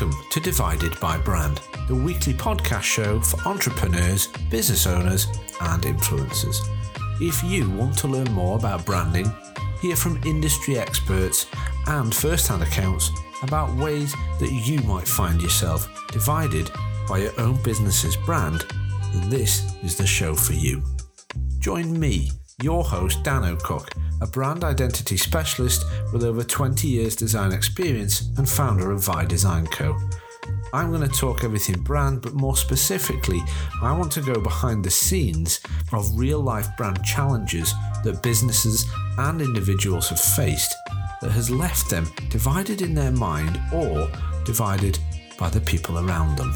Welcome to Divided by Brand, the weekly podcast show for entrepreneurs, business owners, and influencers. If you want to learn more about branding, hear from industry experts, and first hand accounts about ways that you might find yourself divided by your own business's brand, then this is the show for you. Join me, your host, Dan Ocock, a brand identity specialist with over 20 years design experience and founder of Vi Design Co. I'm going to talk everything brand, but more specifically, I want to go behind the scenes of real life brand challenges that businesses and individuals have faced that has left them divided in their mind or divided by the people around them.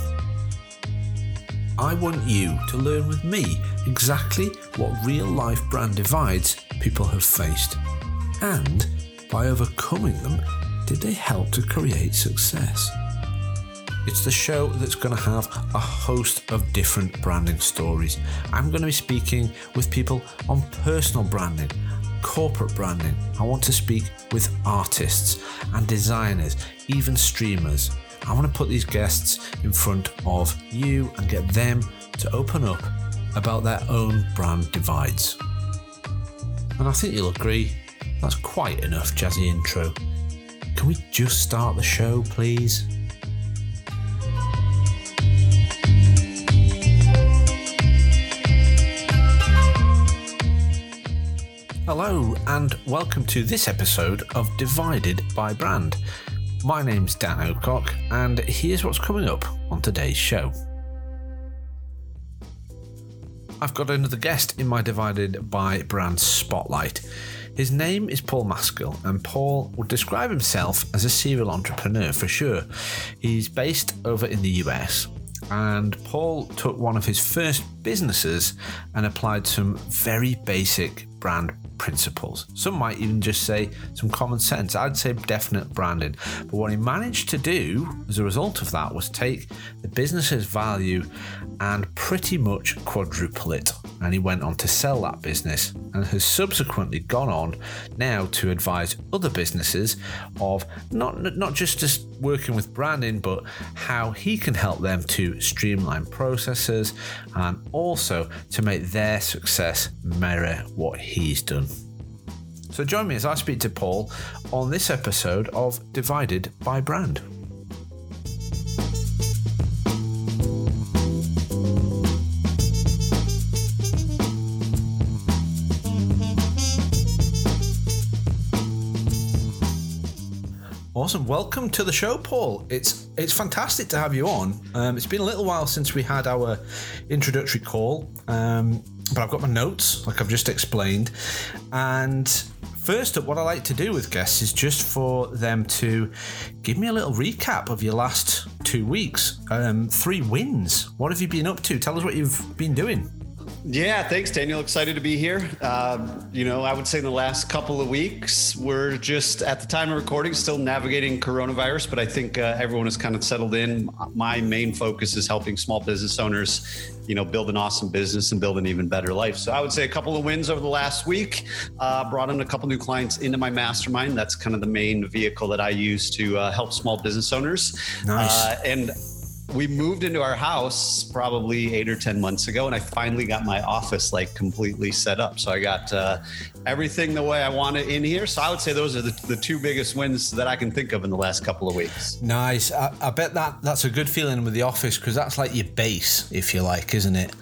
I want you to learn with me exactly what real life brand divides people have faced. And by overcoming them, did they help to create success? It's the show that's going to have a host of different branding stories. I'm going to be speaking with people on personal branding, corporate branding. I want to speak with artists and designers, even streamers. I want to put these guests in front of you and get them to open up about their own brand divides. And I think you'll agree that's quite enough jazzy intro. Can we just start the show, please? Hello, and welcome to this episode of Divided by Brand. My name's Dan Ocock, and here's what's coming up on today's show. I've got another guest in my Divided by Brand spotlight. His name is Paul Maskell, and Paul would describe himself as a serial entrepreneur for sure. He's based over in the US, and Paul took one of his first businesses and applied some very basic brand principles. Some might even just say some common sense. I'd say definite branding. But what he managed to do as a result of that was take the business's value and pretty much quadruple it. And he went on to sell that business and has subsequently gone on now to advise other businesses of not not just just working with branding, but how he can help them to streamline processes and also to make their success mirror what he's done. So join me as I speak to Paul on this episode of Divided by Brand. Awesome. Welcome to the show, Paul. It's it's fantastic to have you on. Um, it's been a little while since we had our introductory call, um, but I've got my notes, like I've just explained. And first up, what I like to do with guests is just for them to give me a little recap of your last two weeks. Um, three wins. What have you been up to? Tell us what you've been doing. Yeah, thanks, Daniel. Excited to be here. Um, you know, I would say in the last couple of weeks, we're just at the time of recording still navigating coronavirus, but I think uh, everyone has kind of settled in. My main focus is helping small business owners, you know, build an awesome business and build an even better life. So I would say a couple of wins over the last week. Uh, brought in a couple new clients into my mastermind. That's kind of the main vehicle that I use to uh, help small business owners. Nice. Uh, and we moved into our house probably eight or 10 months ago, and I finally got my office like completely set up. So I got uh, everything the way I want it in here. So I would say those are the, the two biggest wins that I can think of in the last couple of weeks. Nice. I, I bet that that's a good feeling with the office because that's like your base, if you like, isn't it?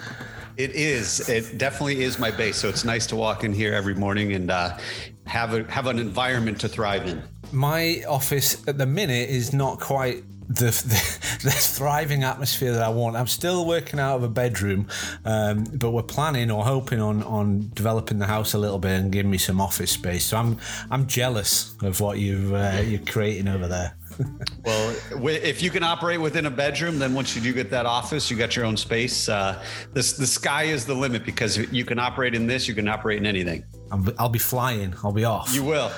It is. It definitely is my base. So it's nice to walk in here every morning and uh, have a, have an environment to thrive in. My office at the minute is not quite the, the, the thriving atmosphere that I want. I'm still working out of a bedroom, um, but we're planning or hoping on on developing the house a little bit and giving me some office space. So I'm I'm jealous of what you uh, you're creating over there. well, if you can operate within a bedroom, then once you do get that office, you got your own space. Uh, this the sky is the limit because you can operate in this, you can operate in anything. I'll be flying. I'll be off. You will.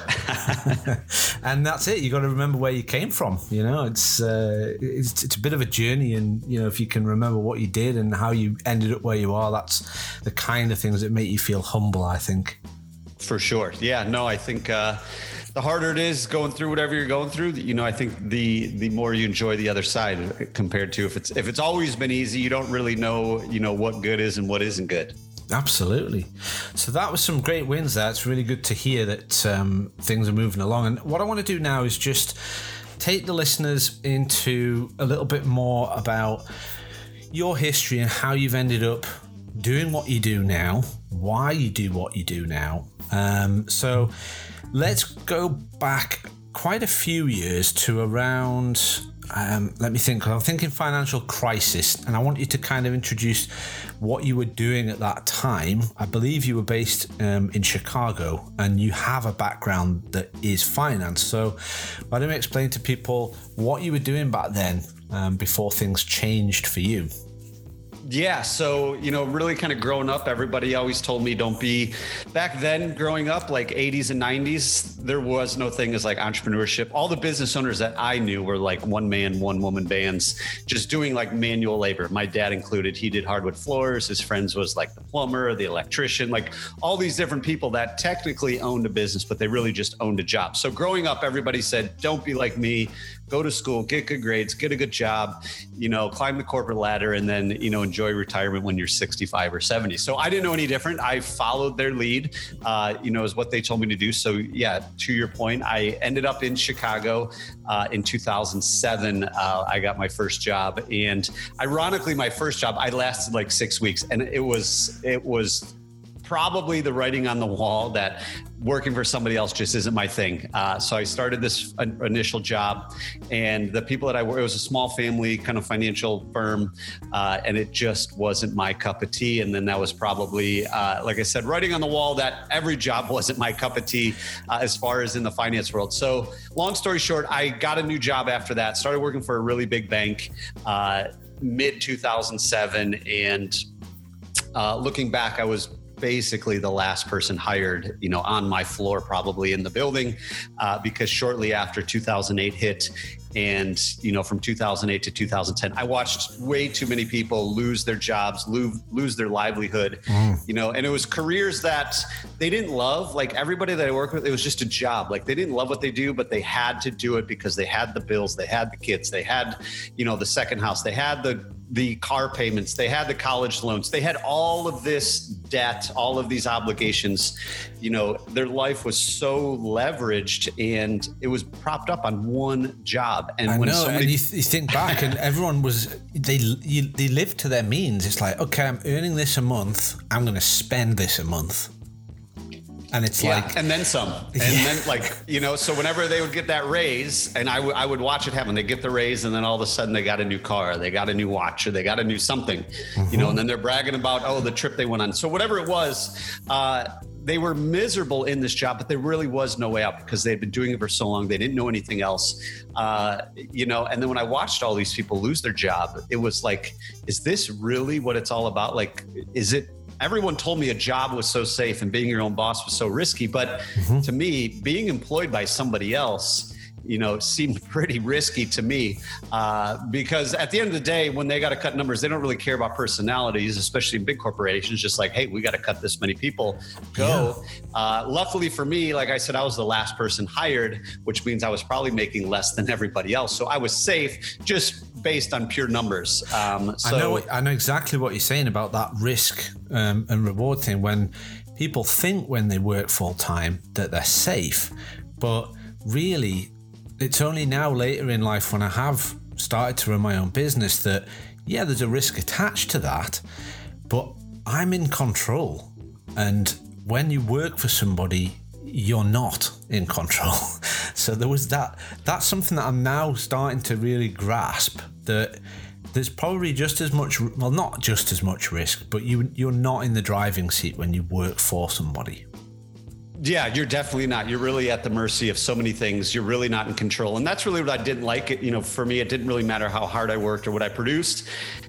and that's it. You got to remember where you came from. You know, it's, uh, it's it's a bit of a journey, and you know, if you can remember what you did and how you ended up where you are, that's the kind of things that make you feel humble. I think. For sure. Yeah. No, I think. Uh, the harder it is going through whatever you're going through, you know, I think the the more you enjoy the other side compared to if it's if it's always been easy, you don't really know, you know, what good is and what isn't good. Absolutely. So that was some great wins there. It's really good to hear that um, things are moving along. And what I want to do now is just take the listeners into a little bit more about your history and how you've ended up doing what you do now, why you do what you do now. Um, so let's go back quite a few years to around um, let me think. I'm thinking financial crisis, and I want you to kind of introduce what you were doing at that time. I believe you were based um, in Chicago, and you have a background that is finance. So, why don't we explain to people what you were doing back then um, before things changed for you? Yeah. So, you know, really kind of growing up, everybody always told me don't be back then growing up, like 80s and 90s, there was no thing as like entrepreneurship. All the business owners that I knew were like one man, one woman bands, just doing like manual labor. My dad included, he did hardwood floors. His friends was like the plumber, the electrician, like all these different people that technically owned a business, but they really just owned a job. So growing up, everybody said, don't be like me go to school, get good grades, get a good job, you know, climb the corporate ladder, and then, you know, enjoy retirement when you're 65 or 70. So I didn't know any different. I followed their lead, uh, you know, is what they told me to do. So, yeah, to your point, I ended up in Chicago uh, in 2007. Uh, I got my first job. And ironically, my first job, I lasted like six weeks. And it was, it was, probably the writing on the wall that working for somebody else just isn't my thing. Uh, so I started this initial job, and the people that I work, it was a small family kind of financial firm, uh, and it just wasn't my cup of tea. And then that was probably, uh, like I said, writing on the wall that every job wasn't my cup of tea uh, as far as in the finance world. So long story short, I got a new job after that, started working for a really big bank uh, mid 2007, and uh, looking back, I was basically the last person hired, you know, on my floor, probably in the building, uh, because shortly after 2008 hit, and you know, from 2008 to 2010, I watched way too many people lose their jobs, lose lose their livelihood, mm. you know, and it was careers that they didn't love. Like everybody that I work with, it was just a job. Like they didn't love what they do, but they had to do it because they had the bills, they had the kids, they had, you know, the second house, they had the the car payments, they had the college loans, they had all of this debt, all of these obligations. You know, their life was so leveraged and it was propped up on one job. And I when know, somebody, and you, th- you, think back, and everyone was they you, they lived to their means. It's like, okay, I'm earning this a month, I'm going to spend this a month and it's yeah, like and then some and yeah. then like you know so whenever they would get that raise and I, w- I would watch it happen they get the raise and then all of a sudden they got a new car they got a new watch or they got a new something mm-hmm. you know and then they're bragging about oh the trip they went on so whatever it was uh, they were miserable in this job, but there really was no way out because they had been doing it for so long. They didn't know anything else, uh, you know. And then when I watched all these people lose their job, it was like, is this really what it's all about? Like, is it everyone told me a job was so safe and being your own boss was so risky. But mm-hmm. to me, being employed by somebody else, you know, seemed pretty risky to me uh, because at the end of the day, when they got to cut numbers, they don't really care about personalities, especially in big corporations. Just like, hey, we got to cut this many people. Go. Yeah. Uh, luckily for me, like I said, I was the last person hired, which means I was probably making less than everybody else. So I was safe. Just based on pure numbers. Um, so I know I know exactly what you're saying about that risk um, and reward thing. When people think when they work full time that they're safe, but really, it's only now later in life when I have started to run my own business that yeah, there's a risk attached to that, but I'm in control. And when you work for somebody, you're not in control. so there was that. That's something that I'm now starting to really grasp that there's probably just as much well not just as much risk but you you're not in the driving seat when you work for somebody yeah you're definitely not you're really at the mercy of so many things you're really not in control and that's really what i didn't like it you know for me it didn't really matter how hard i worked or what i produced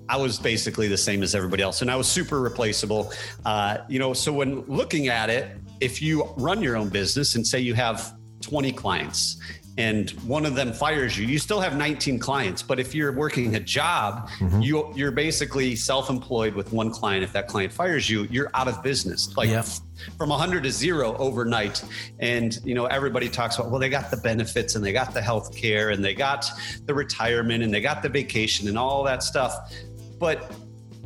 i was basically the same as everybody else and i was super replaceable uh, you know so when looking at it if you run your own business and say you have 20 clients and one of them fires you, you still have 19 clients. But if you're working a job, mm-hmm. you you're basically self-employed with one client. If that client fires you, you're out of business. Like yep. From 100 to zero overnight. And you know, everybody talks about well, they got the benefits and they got the health care and they got the retirement and they got the vacation and all that stuff. But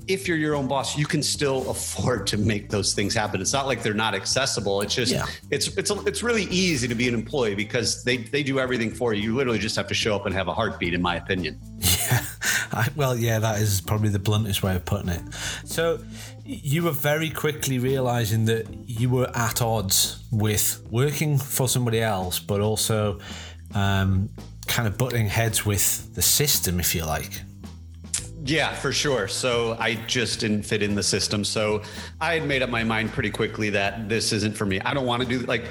if you're your own boss, you can still afford to make those things happen. It's not like they're not accessible. It's just yeah. it's it's it's really easy to be an employee because they they do everything for you. You literally just have to show up and have a heartbeat, in my opinion. Yeah, I, well, yeah, that is probably the bluntest way of putting it. So you were very quickly realizing that you were at odds with working for somebody else, but also um, kind of butting heads with the system, if you like. Yeah, for sure. So I just didn't fit in the system. So I had made up my mind pretty quickly that this isn't for me. I don't want to do like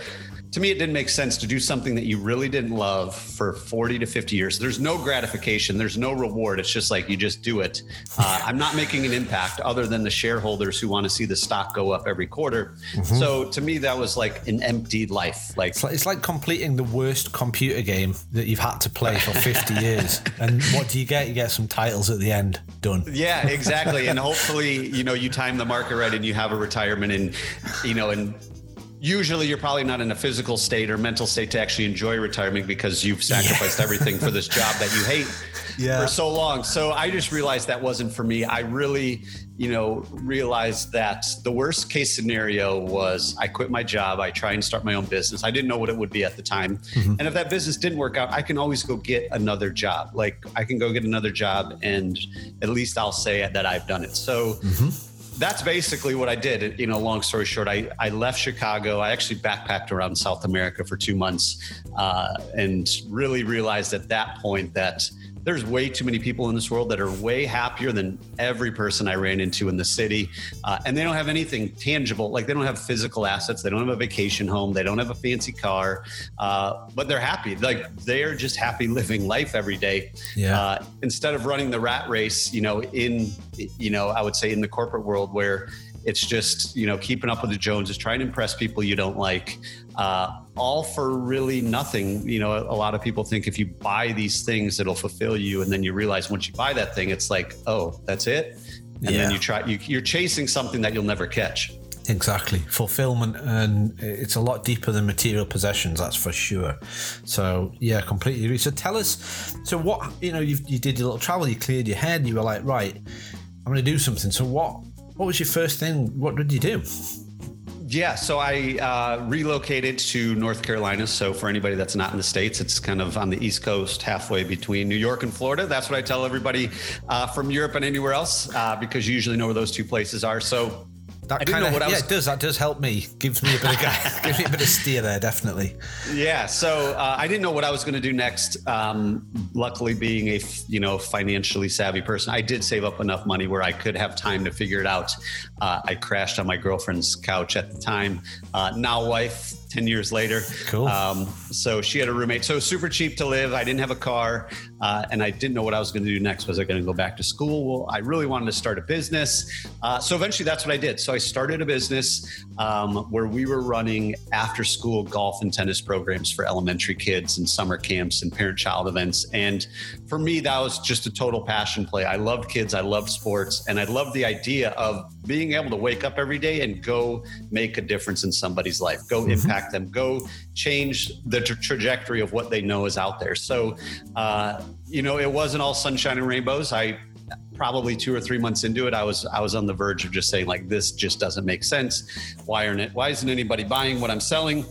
to me, it didn't make sense to do something that you really didn't love for 40 to 50 years. There's no gratification, there's no reward. It's just like you just do it. Uh, I'm not making an impact other than the shareholders who want to see the stock go up every quarter. Mm-hmm. So to me, that was like an empty life. Like it's, like it's like completing the worst computer game that you've had to play for 50 years. And what do you get? You get some titles at the end. Done. Yeah, exactly. and hopefully, you know, you time the market right and you have a retirement and, you know, and usually you're probably not in a physical state or mental state to actually enjoy retirement because you've sacrificed yeah. everything for this job that you hate yeah. for so long. So I just realized that wasn't for me. I really, you know, realized that the worst case scenario was I quit my job, I try and start my own business. I didn't know what it would be at the time. Mm-hmm. And if that business didn't work out, I can always go get another job. Like I can go get another job and at least I'll say that I've done it. So mm-hmm that's basically what I did. You know, long story short, I, I left Chicago. I actually backpacked around South America for two months uh, and really realized at that point that there's way too many people in this world that are way happier than every person I ran into in the city. Uh, and they don't have anything tangible. Like they don't have physical assets. They don't have a vacation home. They don't have a fancy car, uh, but they're happy. Like they're just happy living life every day. Yeah. Uh, instead of running the rat race, you know, in, you know, I would say in the corporate world where it's just, you know, keeping up with the Joneses, trying to impress people you don't like, uh, all for really nothing. You know, a lot of people think if you buy these things, it'll fulfill you. And then you realize once you buy that thing, it's like, oh, that's it. And yeah. then you try, you, you're chasing something that you'll never catch. Exactly. Fulfillment, and it's a lot deeper than material possessions, that's for sure. So, yeah, completely agree. So, tell us so, what, you know, you you did your little travel, you cleared your head, you were like, right, I'm going to do something. So, what what was your first thing? What did you do? Yeah, so I uh, relocated to North Carolina. So for anybody that's not in the states, it's kind of on the East Coast, halfway between New York and Florida. That's what I tell everybody uh, from Europe and anywhere else, uh, because you usually know where those two places are. So that kind of yeah, was... it does. That does help me. Gives me a bit of gives me a bit of steer there, definitely. Yeah. So uh, I didn't know what I was going to do next. Um, luckily, being a you know financially savvy person, I did save up enough money where I could have time to figure it out. Uh, I crashed on my girlfriend's couch at the time. Uh, now wife 10 years later. Cool. Um, so she had a roommate. So super cheap to live. I didn't have a car uh, and I didn't know what I was going to do next. Was I going to go back to school? Well, I really wanted to start a business. Uh, so eventually that's what I did. So I started a business um, where we were running after school golf and tennis programs for elementary kids and summer camps and parent child events. And for me, that was just a total passion play. I loved kids. I loved sports. And I loved the idea of being able to wake up every day and go make a difference in somebody's life, go mm-hmm. impact them, go change the tra- trajectory of what they know is out there. So, uh, you know, it wasn't all sunshine and rainbows. I probably two or three months into it, I was I was on the verge of just saying like, this just doesn't make sense. Why aren't it? Why isn't anybody buying what I'm selling?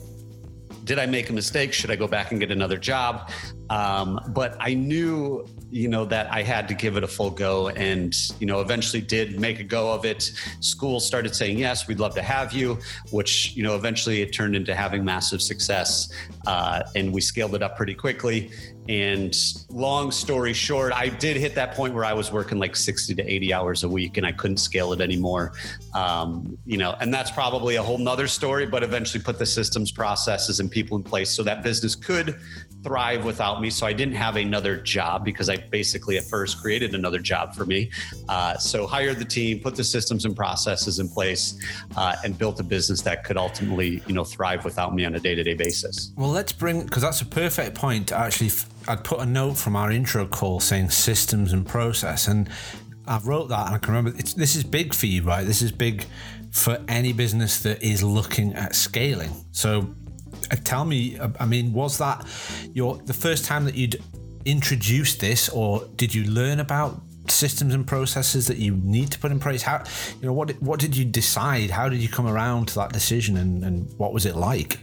Did I make a mistake? Should I go back and get another job? Um, but I knew, you know, that I had to give it a full go and, you know, eventually did make a go of it. School started saying, yes, we'd love to have you, which, you know, eventually it turned into having massive success. Uh, and we scaled it up pretty quickly. And long story short, I did hit that point where I was working like 60 to 80 hours a week and I couldn't scale it anymore. Um, you know, and that's probably a whole nother story, but eventually put the systems, processes, and people in place so that business could thrive without me. So I didn't have another job because I basically at first created another job for me. Uh, so hired the team, put the systems and processes in place, uh, and built a business that could ultimately, you know, thrive without me on a day-to-day basis. Well, let's bring because that's a perfect point. Actually, I'd put a note from our intro call saying systems and process, and I wrote that, and I can remember this is big for you, right? This is big for any business that is looking at scaling. So tell me, uh, I mean, was that your the first time that you'd introduced this, or did you learn about systems and processes that you need to put in place? How, you know, what what did you decide? How did you come around to that decision, and, and what was it like?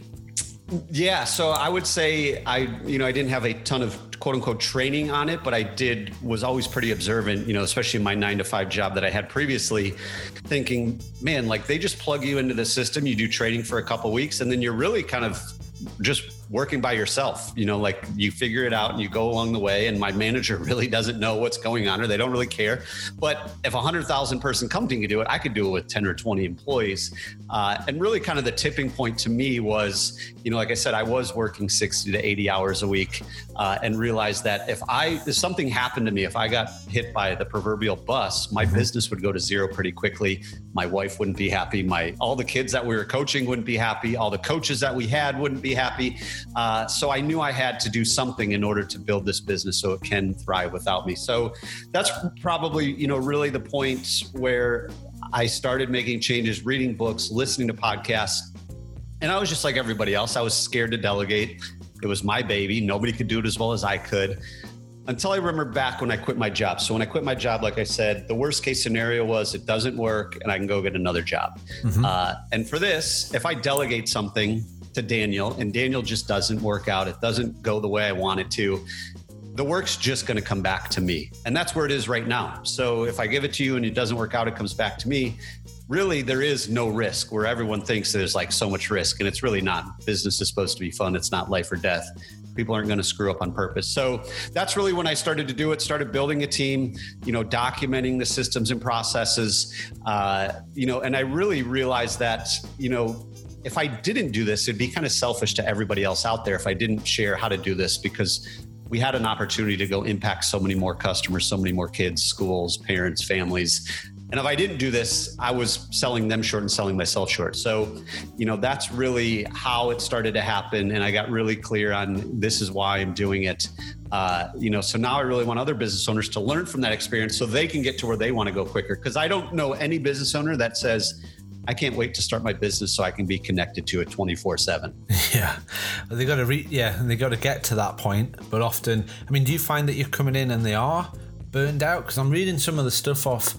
Yeah, so I would say I, you know, I didn't have a ton of quote unquote training on it, but I did was always pretty observant, you know, especially in my nine to five job that I had previously, thinking, man, like they just plug you into the system, you do training for a couple weeks, and then you're really kind of just working by yourself. You know, like you figure it out and you go along the way. And my manager really doesn't know what's going on or they don't really care. But if a hundred thousand person company could do it, I could do it with 10 or 20 employees. Uh, and really kind of the tipping point to me was, you know, like I said, I was working 60 to 80 hours a week uh, and realized that if I, if something happened to me, if I got hit by the proverbial bus, my mm-hmm. business would go to zero pretty quickly. My wife wouldn't be happy. My, all the kids that we were coaching wouldn't be happy. All the coaches that we had wouldn't be happy. Uh, so I knew I had to do something in order to build this business so it can thrive without me. So that's probably, you know, really the point where I started making changes, reading books, listening to podcasts. And I was just like everybody else. I was scared to delegate. It was my baby. Nobody could do it as well as I could until I remember back when I quit my job. So when I quit my job, like I said, the worst case scenario was it doesn't work and I can go get another job. Mm-hmm. Uh, and for this, if I delegate something, to Daniel, and Daniel just doesn't work out. It doesn't go the way I want it to. The work's just going to come back to me. And that's where it is right now. So if I give it to you and it doesn't work out, it comes back to me. Really, there is no risk where everyone thinks there's like so much risk, and it's really not. Business is supposed to be fun, it's not life or death people aren't going to screw up on purpose so that's really when i started to do it started building a team you know documenting the systems and processes uh, you know and i really realized that you know if I didn't do this, it'd be kind of selfish to everybody else out there if I didn't share how to do this because we had an opportunity to go impact so many more customers, so many more kids, schools, parents, families. And if I didn't do this, I was selling them short and selling myself short. So, you know, that's really how it started to happen. And I got really clear on this is why I'm doing it. Uh, you know, so now I really want other business owners to learn from that experience so they can get to where they want to go quicker. Because I don't know any business owner that says, I can't wait to start my business so I can be connected to it 24 7. Yeah. They got to re- yeah, and they got to get to that point. But often, I mean, do you find that you're coming in and they are burned out? Because I'm reading some of the stuff off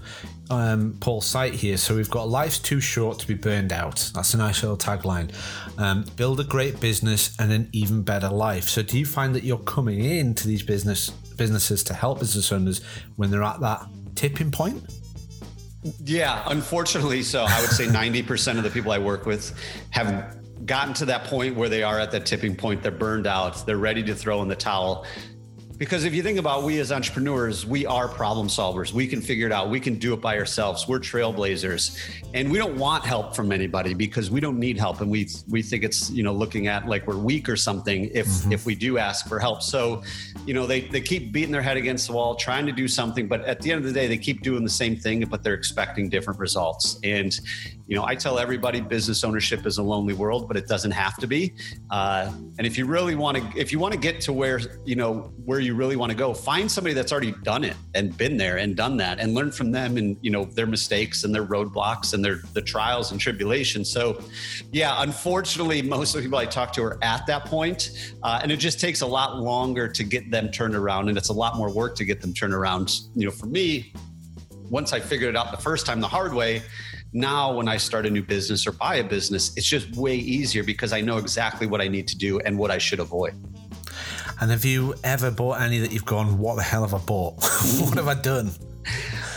um, Paul's site here. So we've got life's too short to be burned out. That's a nice little tagline. Um, build a great business and an even better life. So do you find that you're coming into these business businesses to help business owners when they're at that tipping point? Yeah, unfortunately, so I would say 90% of the people I work with have gotten to that point where they are at that tipping point. They're burned out. They're ready to throw in the towel. Because if you think about we as entrepreneurs, we are problem solvers. We can figure it out. We can do it by ourselves. We're trailblazers. And we don't want help from anybody because we don't need help. And we we think it's, you know, looking at like we're weak or something if mm-hmm. if we do ask for help. So, you know, they they keep beating their head against the wall, trying to do something, but at the end of the day, they keep doing the same thing, but they're expecting different results. And you know, I tell everybody business ownership is a lonely world, but it doesn't have to be. Uh, and if you really want to, if you want to get to where, you know, where you really want to go, find somebody that's already done it and been there and done that and learn from them and, you know, their mistakes and their roadblocks and their, the trials and tribulations. So yeah, unfortunately, most of the people I talk to are at that point, uh, and it just takes a lot longer to get them turned around. And it's a lot more work to get them turned around. You know, for me, once I figured it out the first time the hard way, now when I start a new business or buy a business, it's just way easier because I know exactly what I need to do and what I should avoid. And have you ever bought any that you've gone, what the hell have I bought? what have I done?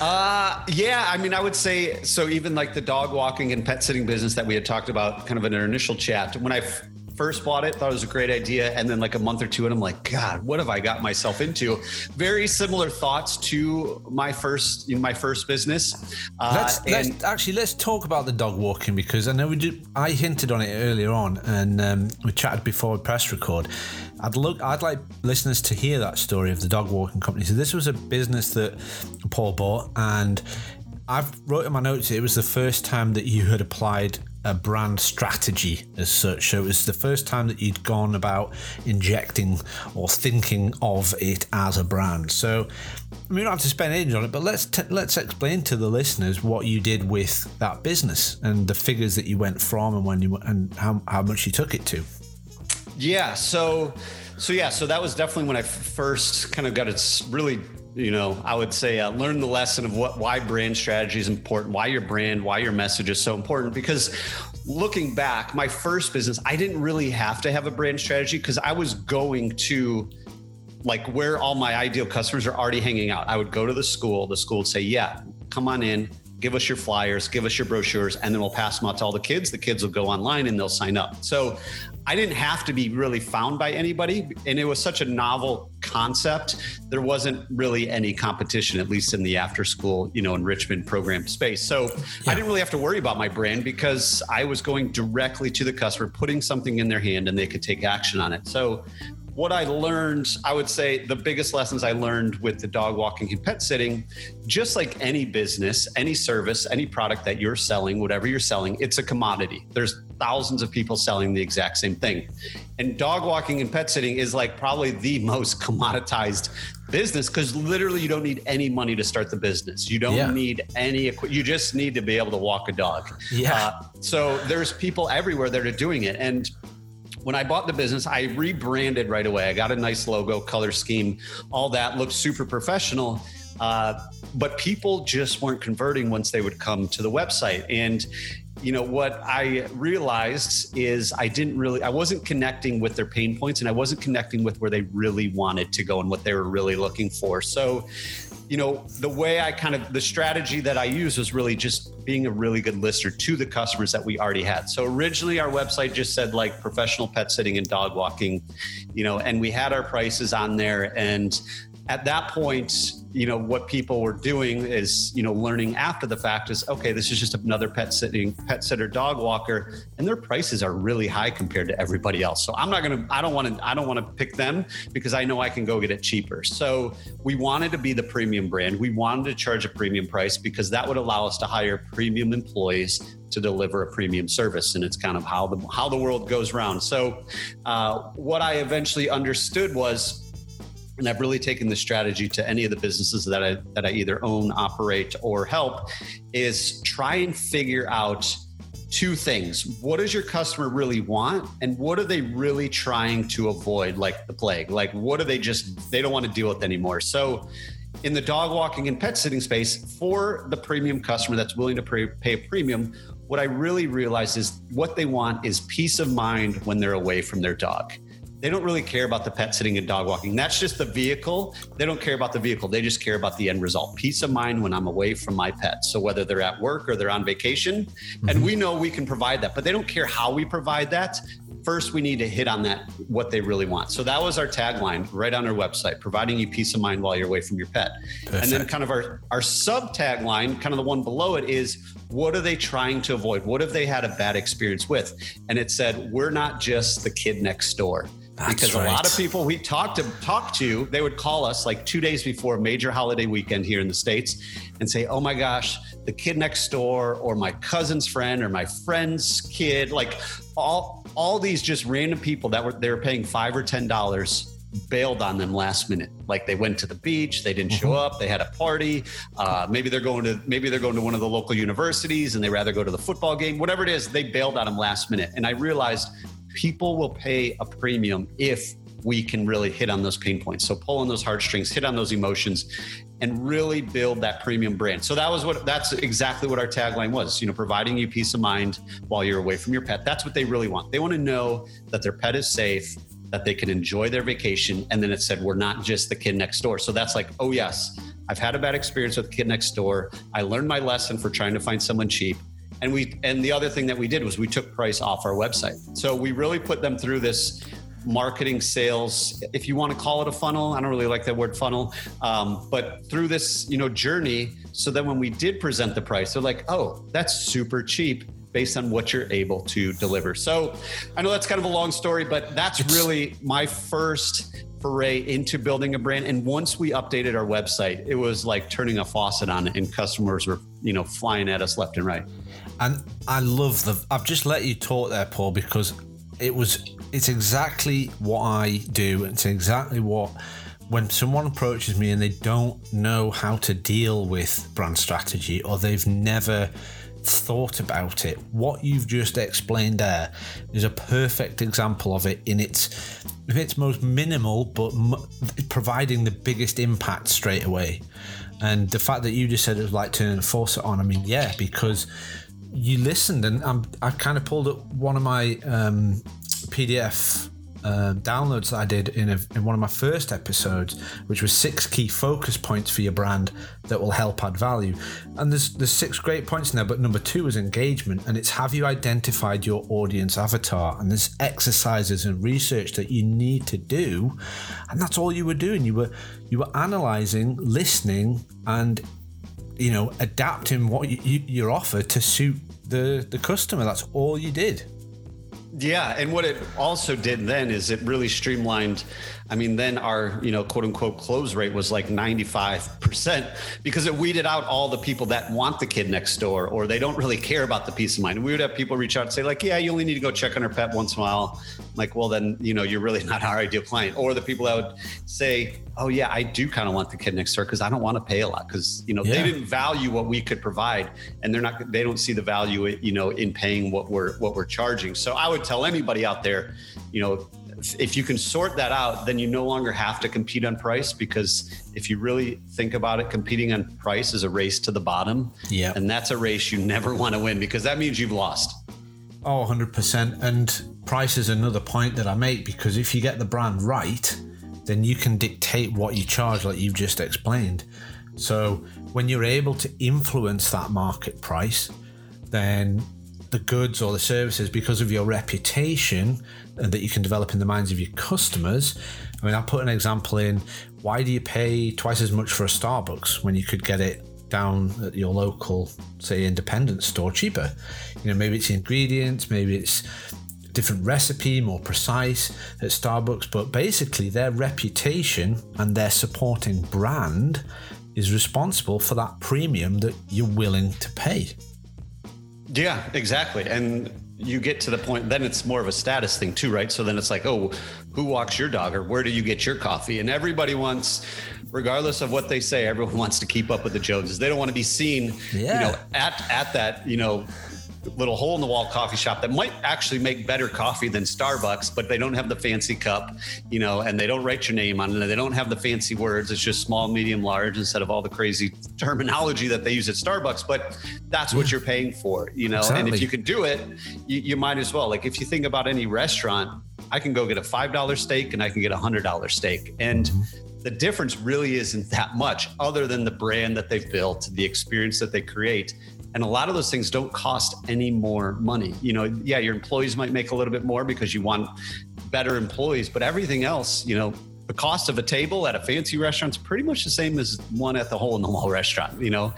Uh, yeah, I mean, I would say so. Even like the dog walking and pet sitting business that we had talked about kind of in our initial chat, when I first bought it, thought it was a great idea. And then like a month or two, and I'm like, God, what have I got myself into? Very similar thoughts to my first, know, my first business. Uh, let's, and- let's actually let's talk about the dog walking because I know we did. I hinted on it earlier on, and um, we chatted before press record. I'd look. I'd like listeners to hear that story of the dog walking company. So this was a business that Paul bought, and I've wrote in my notes. It was the first time that you had applied a brand strategy as such. So it was the first time that you'd gone about injecting or thinking of it as a brand. So we don't have to spend ages on it, but let's t- let's explain to the listeners what you did with that business and the figures that you went from and when you and how, how much you took it to. Yeah. So, so yeah. So that was definitely when I first kind of got its really you know, I would say uh, learn the lesson of what why brand strategy is important, why your brand, why your message is so important. Because looking back, my first business, I didn't really have to have a brand strategy because I was going to like where all my ideal customers are already hanging out. I would go to the school, the school would say, Yeah, come on in, give us your flyers, give us your brochures, and then we'll pass them out to all the kids. The kids will go online and they'll sign up. So I didn't have to be really found by anybody. And it was such a novel concept. There wasn't really any competition, at least in the after school, you know, enrichment program space. So yeah. I didn't really have to worry about my brand because I was going directly to the customer, putting something in their hand and they could take action on it. So what I learned, I would say the biggest lessons I learned with the dog walking and pet sitting, just like any business, any service, any product that you're selling, whatever you're selling, it's a commodity. There's thousands of people selling the exact same thing. And dog walking and pet sitting is like probably the most commoditized business because literally you don't need any money to start the business. You don't yeah. need any you just need to be able to walk a dog. Yeah. Uh, so there's people everywhere that are doing it. And when I bought the business, I rebranded right away. I got a nice logo, color scheme, all that looked super professional. Uh, but people just weren't converting once they would come to the website. And you know what i realized is i didn't really i wasn't connecting with their pain points and i wasn't connecting with where they really wanted to go and what they were really looking for so you know, the way I kind of the strategy that I used was really just being a really good lister to the customers that we already had. So originally our website just said like professional pet sitting and dog walking, you know, and we had our prices on there and at that point, you know, what people were doing is, you know, learning after the fact is, okay, this is just another pet sitting, pet sitter, dog walker, and their prices are really high compared to everybody else. So I'm not to, I don't want to, I don't want to pick them because I know I can go get it cheaper. So we wanted to be the premium brand. We wanted to charge a premium price because that would allow us to hire premium employees to deliver a premium service and it's kind of how the how the world goes round so uh, what i eventually understood was and I've really taken this strategy to any of the businesses that I that I either own, operate, or help, is try and figure out two things. What does your customer really want? And what are they really trying to avoid, like the plague? Like what are they just they don't want to deal with anymore? So in the dog walking and pet sitting space, for the premium customer that's willing to pay, pay a premium, what I really realized is what they want is peace of mind when they're away from their dog they don't really care about the pet sitting and dog walking. That's just the vehicle. They don't care about the vehicle. They just care about the end result. Peace of mind when I'm away from my pet. So whether they're at work or they're on vacation, mm-hmm. and we know we can provide that, but they don't care how we provide that. First, we need to hit on that what they really want. So that was our tagline right on our website, providing you peace of mind while you're away from your pet. Perfect. And then kind of our our sub tagline, kind of the one below it is what are they trying to avoid? What have they had a bad experience with? And it said, we're not just the kid next door. That's because right. a lot of people we talked to talk to, they would call us like two days before a major holiday weekend here in the States and say, Oh my gosh, the kid next door or my cousin's friend or my friend's kid, like all all these just random people that were they were paying five or ten dollars bailed on them last minute. Like they went to the beach, they didn't show mm-hmm. up, they had a party. Uh, maybe they're going to maybe they're going to one of the local universities and they rather go to the football game. Whatever it is, they bailed on them last minute. And I realized people will pay a premium if we can really hit on those pain points. So pull on those heartstrings, hit on those emotions, and really build that premium brand. So that was what that's exactly what our tagline was, you know, providing you peace of mind while you're away from your pet. That's what they really want. They want to know that their pet is safe, that they can enjoy their vacation. And then it said, we're not just the kid next door. So that's like, oh yes, I've had a bad experience with the kid next door. I learned my lesson for trying to find someone cheap And we and the other thing that we did was we took price off our website. So we really put them through this marketing sales if you want to call it a funnel i don't really like that word funnel um, but through this you know journey so that when we did present the price they're like oh that's super cheap based on what you're able to deliver. So i know that's kind of a long story but that's really my first foray into building a brand. And once we updated our website it was like turning a faucet on and customers were you know flying at us left and right and i love the i've just let you talk there paul because it was it's exactly what I do. It's exactly what when someone approaches me and they don't know how to deal with brand strategy or they've never thought about it, what you've just explained there is a perfect example of it in its in its most minimal but m- providing the biggest impact straight away. And the fact that you just said it was like turning a faucet on, I mean, yeah, because you listened and I'm, I kind of pulled up one of my um, PDF uh, downloads that I did in, a, in one of my first episodes, which was six key focus points for your brand that will help add value. And there's there's six great points in there, but number two is engagement, and it's have you identified your audience avatar? And there's exercises and research that you need to do, and that's all you were doing. You were you were analyzing, listening, and you know adapting what you, you, your offer to suit the the customer. That's all you did. Yeah, and what it also did then is it really streamlined. I mean, then our you know quote unquote close rate was like ninety five percent because it weeded out all the people that want the kid next door or they don't really care about the peace of mind. We would have people reach out and say like, yeah, you only need to go check on our pet once in a while. like, well, then you know you're really not our ideal client. Or the people that would say, oh yeah, I do kind of want the kid next door because I don't want to pay a lot because you know yeah. they didn't value what we could provide and they're not they don't see the value you know in paying what we're what we're charging. So I would tell anybody out there, you know, if you can sort that out, then you no longer have to compete on price because if you really think about it, competing on price is a race to the bottom. Yeah. And that's a race you never want to win because that means you've lost. Oh, 100%. And price is another point that I make because if you get the brand right, then you can dictate what you charge, like you've just explained. So when you're able to influence that market price, then the goods or the services because of your reputation that you can develop in the minds of your customers. I mean, I'll put an example in why do you pay twice as much for a Starbucks when you could get it down at your local, say, independent store cheaper? You know, maybe it's the ingredients, maybe it's different recipe, more precise at Starbucks, but basically their reputation and their supporting brand is responsible for that premium that you're willing to pay. Yeah, exactly. And you get to the point, then it's more of a status thing too, right? So then it's like, oh, who walks your dog or where do you get your coffee? And everybody wants, regardless of what they say, everyone wants to keep up with the Joneses. They don't want to be seen, yeah. you know, at at that, you know, little hole in the wall coffee shop that might actually make better coffee than Starbucks, but they don't have the fancy cup, you know, and they don't write your name on it. They don't have the fancy words. It's just small, medium, large instead of all the crazy terminology that they use at Starbucks. But that's what you're paying for, you know. Exactly. And if you can do it, you, you might as well. Like if you think about any restaurant, I can go get a $5 steak and I can get a $100 steak. And mm-hmm. the difference really isn't that much other than the brand that they've built, the experience that they create. And a lot of those things don't cost any more money. You know, yeah, your employees might make a little bit more because you want better employees, but everything else, you know, the cost of a table at a fancy restaurant is pretty much the same as one at the hole in the wall restaurant, you know?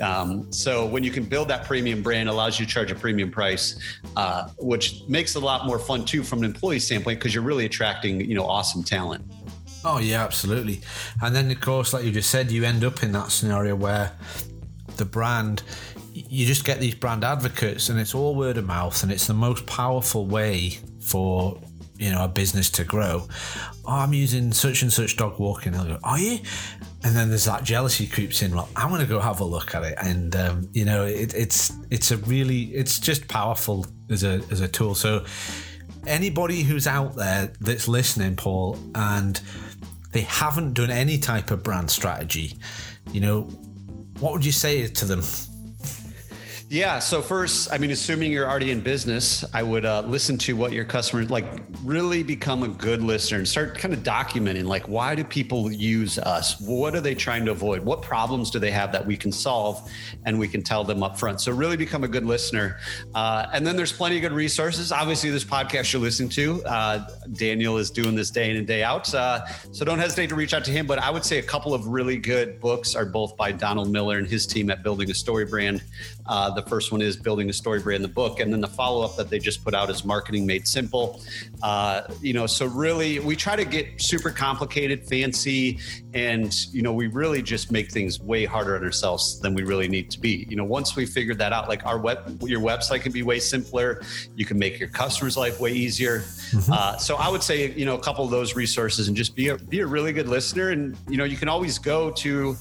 Um, so when you can build that premium brand, allows you to charge a premium price, uh, which makes it a lot more fun too from an employee standpoint because you're really attracting, you know, awesome talent. Oh yeah, absolutely. And then of course, like you just said, you end up in that scenario where the brand you just get these brand advocates and it's all word of mouth and it's the most powerful way for you know a business to grow. Oh, i'm using such and such dog walking. They'll go are you? And then there's that jealousy creeps in. Well i'm going to go have a look at it. And um, you know it, it's it's a really it's just powerful as a as a tool. So anybody who's out there that's listening paul and they haven't done any type of brand strategy you know what would you say to them Yeah. So first, I mean, assuming you're already in business, I would uh, listen to what your customers like. Really become a good listener and start kind of documenting like why do people use us? What are they trying to avoid? What problems do they have that we can solve, and we can tell them up front. So really become a good listener. Uh, and then there's plenty of good resources. Obviously, this podcast you're listening to, uh, Daniel is doing this day in and day out. Uh, so don't hesitate to reach out to him. But I would say a couple of really good books are both by Donald Miller and his team at Building a Story Brand. Uh, the first one is Building a Story Brand, the book, and then the follow up that they just put out is Marketing Made Simple. Uh, you know, so really, we try to get super complicated, fancy, and you know, we really just make things way harder on ourselves than we really need to be. You know, once we figured that out, like our web, your website can be way simpler. You can make your customers' life way easier. Mm-hmm. Uh, so I would say, you know, a couple of those resources, and just be a be a really good listener. And you know, you can always go to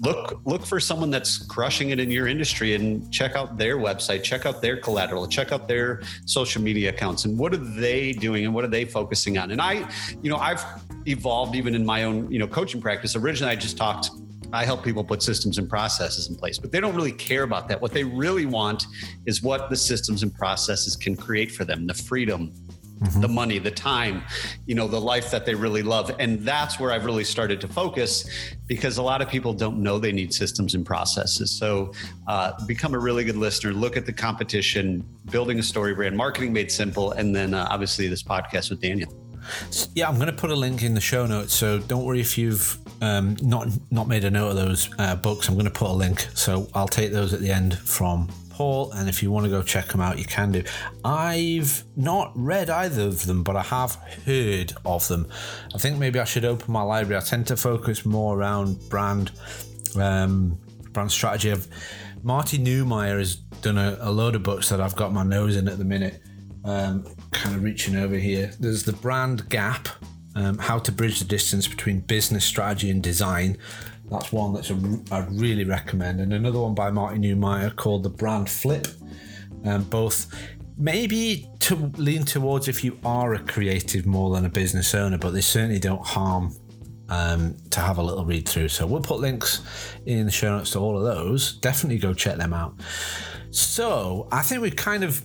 look look for someone that's crushing it in your industry and check out their website check out their collateral check out their social media accounts. And what are they doing and what are they focusing on? And i you know i've evolved even in my own you know coaching practice. Originally i just talked I help people put systems and processes in place, but they don't really care about that. What they really want is what the systems and processes can create for them the freedom, mm-hmm. the money, the time, you know, the life that they really love. And that's where I've really started to focus because a lot of people don't know they need systems and processes. So uh, become a really good listener, look at the competition, building a story brand, marketing made simple, and then uh, obviously this podcast with Daniel. Yeah, I'm going to put a link in the show notes. So don't worry if you've um, not not made a note of those uh, books. I'm going to put a link. So I'll take those at the end from Paul, and if you want to go check them out, you can do. I've not read either of them, but I have heard of them. I think maybe I should open my library. I tend to focus more around brand, um, brand strategy. Of Marty Neumeier has done a, a, load of books that I've got my nose in at the minute. Um, kind of reaching over here. There's the brand gap. Um, how to bridge the distance between business strategy and design. That's one that's a, I'd really recommend. And another one by Martin Neumeier called The Brand Flip. Um, both maybe to lean towards if you are a creative more than a business owner, but they certainly don't harm um, to have a little read through. So we'll put links in the show notes to all of those. Definitely go check them out. So I think we've kind of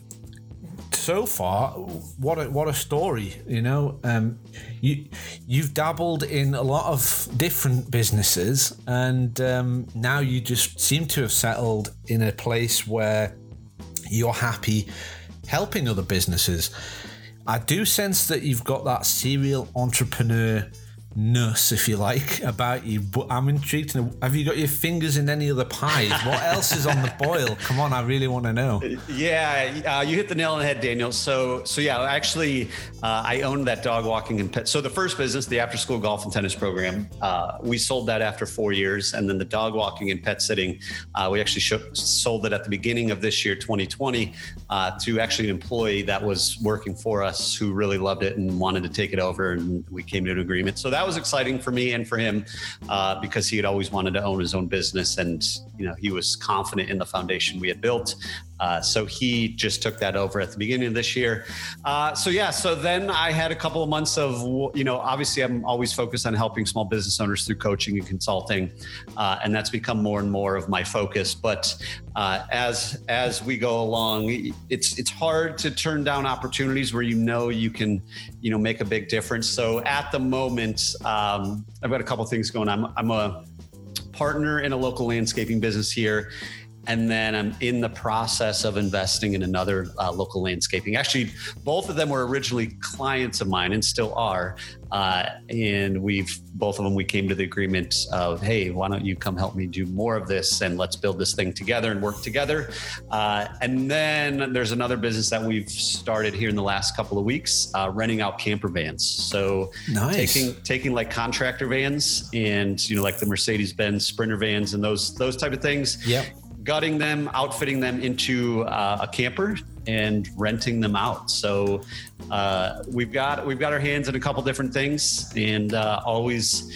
so far, what a what a story! You know, um, you you've dabbled in a lot of different businesses, and um, now you just seem to have settled in a place where you're happy helping other businesses. I do sense that you've got that serial entrepreneur ness, if you like, about you. But I'm intrigued have you got your fingers in any other pies? what else is on the boil? Come on, I really want to know. Yeah, uh, you hit the nail on the head, Daniel. So, so yeah, actually, uh, I owned that dog walking and pet. So the first business, the after school golf and tennis program, uh, we sold that after four years, and then the dog walking and pet sitting, uh, we actually shook, sold it at the beginning of this year, 2020, uh, to actually an employee that was working for us who really loved it and wanted to take it over, and we came to an agreement. So that was exciting for me and for him uh, because he had always wanted to own his own business, and you know he was confident in the foundation we had built. Uh, so he just took that over at the beginning of this year. Uh, so yeah, so then I had a couple of months of, you know, obviously I'm always focused on helping small business owners through coaching and consulting, uh, and that's become more and more of my focus. But uh, as as we go along, it's it's hard to turn down opportunities where you know you can, you know, make a big difference. So at the moment, um, I've got a couple things going. I'm I'm a partner in a local landscaping business here and then I'm in the process of investing in another uh, local landscaping. Actually, both of them were originally clients of mine and still are. Uh, and we've both of them we came to the agreement of, hey, why don't you come help me do more of this and let's build this thing together and work together. Uh, and then there's another business that we've started here in the last couple of weeks, uh, renting out camper vans. So nice. taking taking like contractor vans and you know like the Mercedes Benz Sprinter vans and those those type of things. Yeah gutting them, outfitting them into uh, a camper, and renting them out. So uh, we've got we've got our hands in a couple different things, and uh, always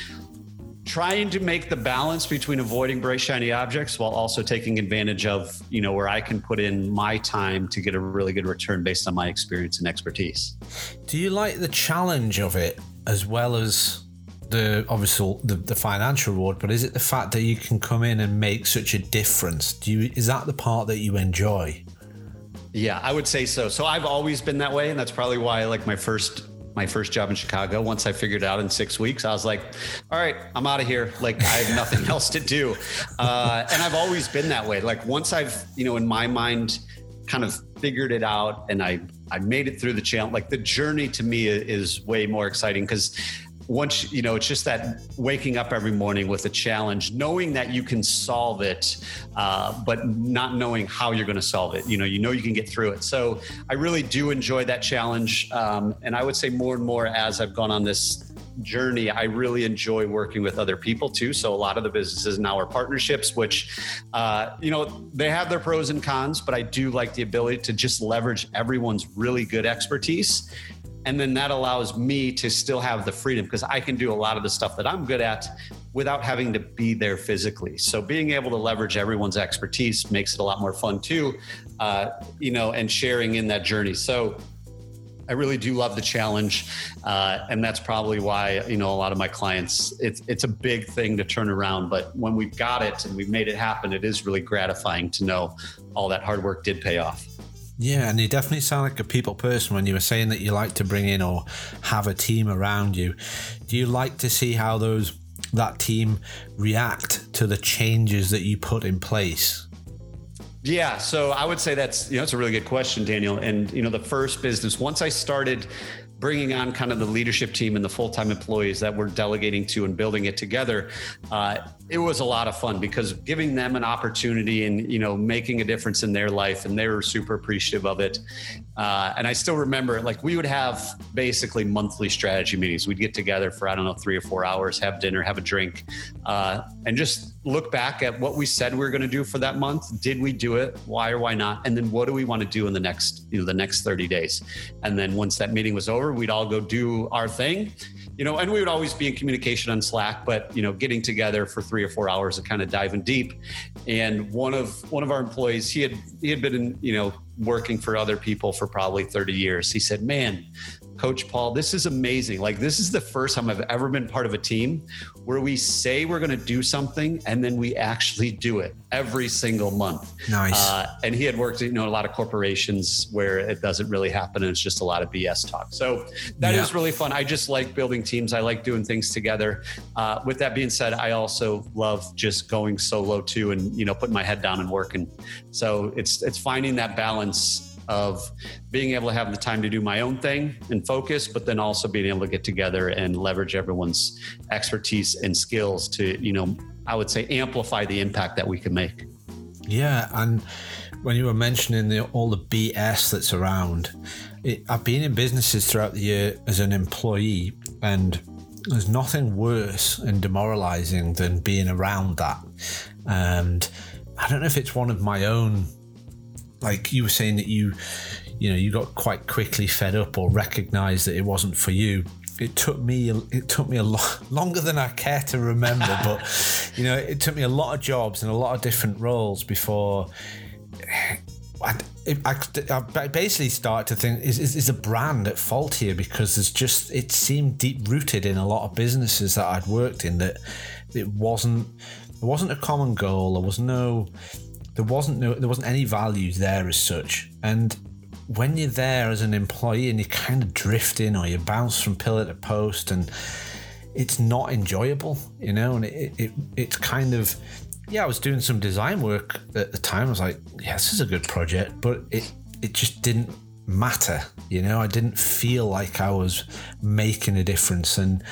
trying to make the balance between avoiding bright shiny objects while also taking advantage of you know where I can put in my time to get a really good return based on my experience and expertise. Do you like the challenge of it as well as the obviously the, the financial reward, but is it the fact that you can come in and make such a difference? Do you is that the part that you enjoy? Yeah, I would say so. So I've always been that way, and that's probably why like my first my first job in Chicago. Once I figured it out in six weeks, I was like, all right, I'm out of here. Like I have nothing else to do. Uh, and I've always been that way. Like once I've, you know, in my mind, kind of figured it out and I, I made it through the channel, Like the journey to me is way more exciting because once you know it's just that waking up every morning with a challenge knowing that you can solve it uh, but not knowing how you're going to solve it you know you know you can get through it so i really do enjoy that challenge um, and i would say more and more as i've gone on this journey, I really enjoy working with other people too. So a lot of the businesses now are partnerships, which, uh, you know, they have their pros and cons, but I do like the ability to just leverage everyone's really good expertise and then that allows me to still have the freedom because I can do a lot of the stuff that I'm good at without having to be there physically. So being able to leverage everyone's expertise makes it a lot more fun too, uh, you know, and sharing in that journey. So I really do love the challenge, uh, and that's probably why you know a lot of my clients. It's it's a big thing to turn around, but when we've got it and we've made it happen, it is really gratifying to know all that hard work did pay off. Yeah, and you definitely sound like a people person when you were saying that you like to bring in or have a team around you. Do you like to see how those that team react to the changes that you put in place? Yeah, so I would say that's you know it's a really good question, Daniel. And you know the first business once I started bringing on kind of the leadership team and the full-time employees that we're delegating to and building it together uh, it was a lot of fun because giving them an opportunity and you know making a difference in their life and they were super appreciative of it. Uh, and i still remember like we would have basically monthly strategy meetings. We'd get together for i don't know three or four hours have dinner have a drink uh, and just look back at what we said we were going to do for that month. Did we do it? Why or why not? And then what do we want to do in the next you know the next 30 days? And then once that meeting was over we'd all go do our thing you know, and we would always be in communication on Slack, but you know, getting together for three or four hours of kind of diving deep. And one of one of our employees, he had he had been in, you know, working for other people for probably 30 years. He said, Man, Coach Paul, this is amazing. Like, this is the first time I've ever been part of a team where we say we're going to do something and then we actually do it every single month. Nice. Uh, and he had worked, you know, a lot of corporations where it doesn't really happen and it's just a lot of BS talk. So that yeah. is really fun. I just like building teams. I like doing things together. Uh, with that being said, I also love just going solo too and, you know, putting my head down and working. So it's, it's finding that balance of being able to have the time to do my own thing and focus, but then also being able to get together and leverage everyone's expertise and skills to, you know, I would say amplify the impact that we can make. Yeah. And when you were mentioning the, all the BS that's around, it, I've been in businesses throughout the year as an employee, and there's nothing worse and demoralizing than being around that. And I don't know if it's one of my own like you were saying that you you know you got quite quickly fed up or recognized that it wasn't for you. It took me it took me a lot longer than I care to remember but you know it took me a lot of jobs and a lot of different roles before I, I, I basically started to think is, is, is a brand at fault here? Because there's just it seemed deep rooted in a lot of businesses that I'd worked in that it wasn't there wasn't a common goal. There was no there wasn't no there wasn't any value there as such. And when you're there as an employee and you kind of drift in or you bounce from pillar to post and it's not enjoyable you know and it, it it's kind of yeah i was doing some design work at the time. I was like yeah this is a good project but it it just didn't matter you know? I didn't feel like i was making a difference. And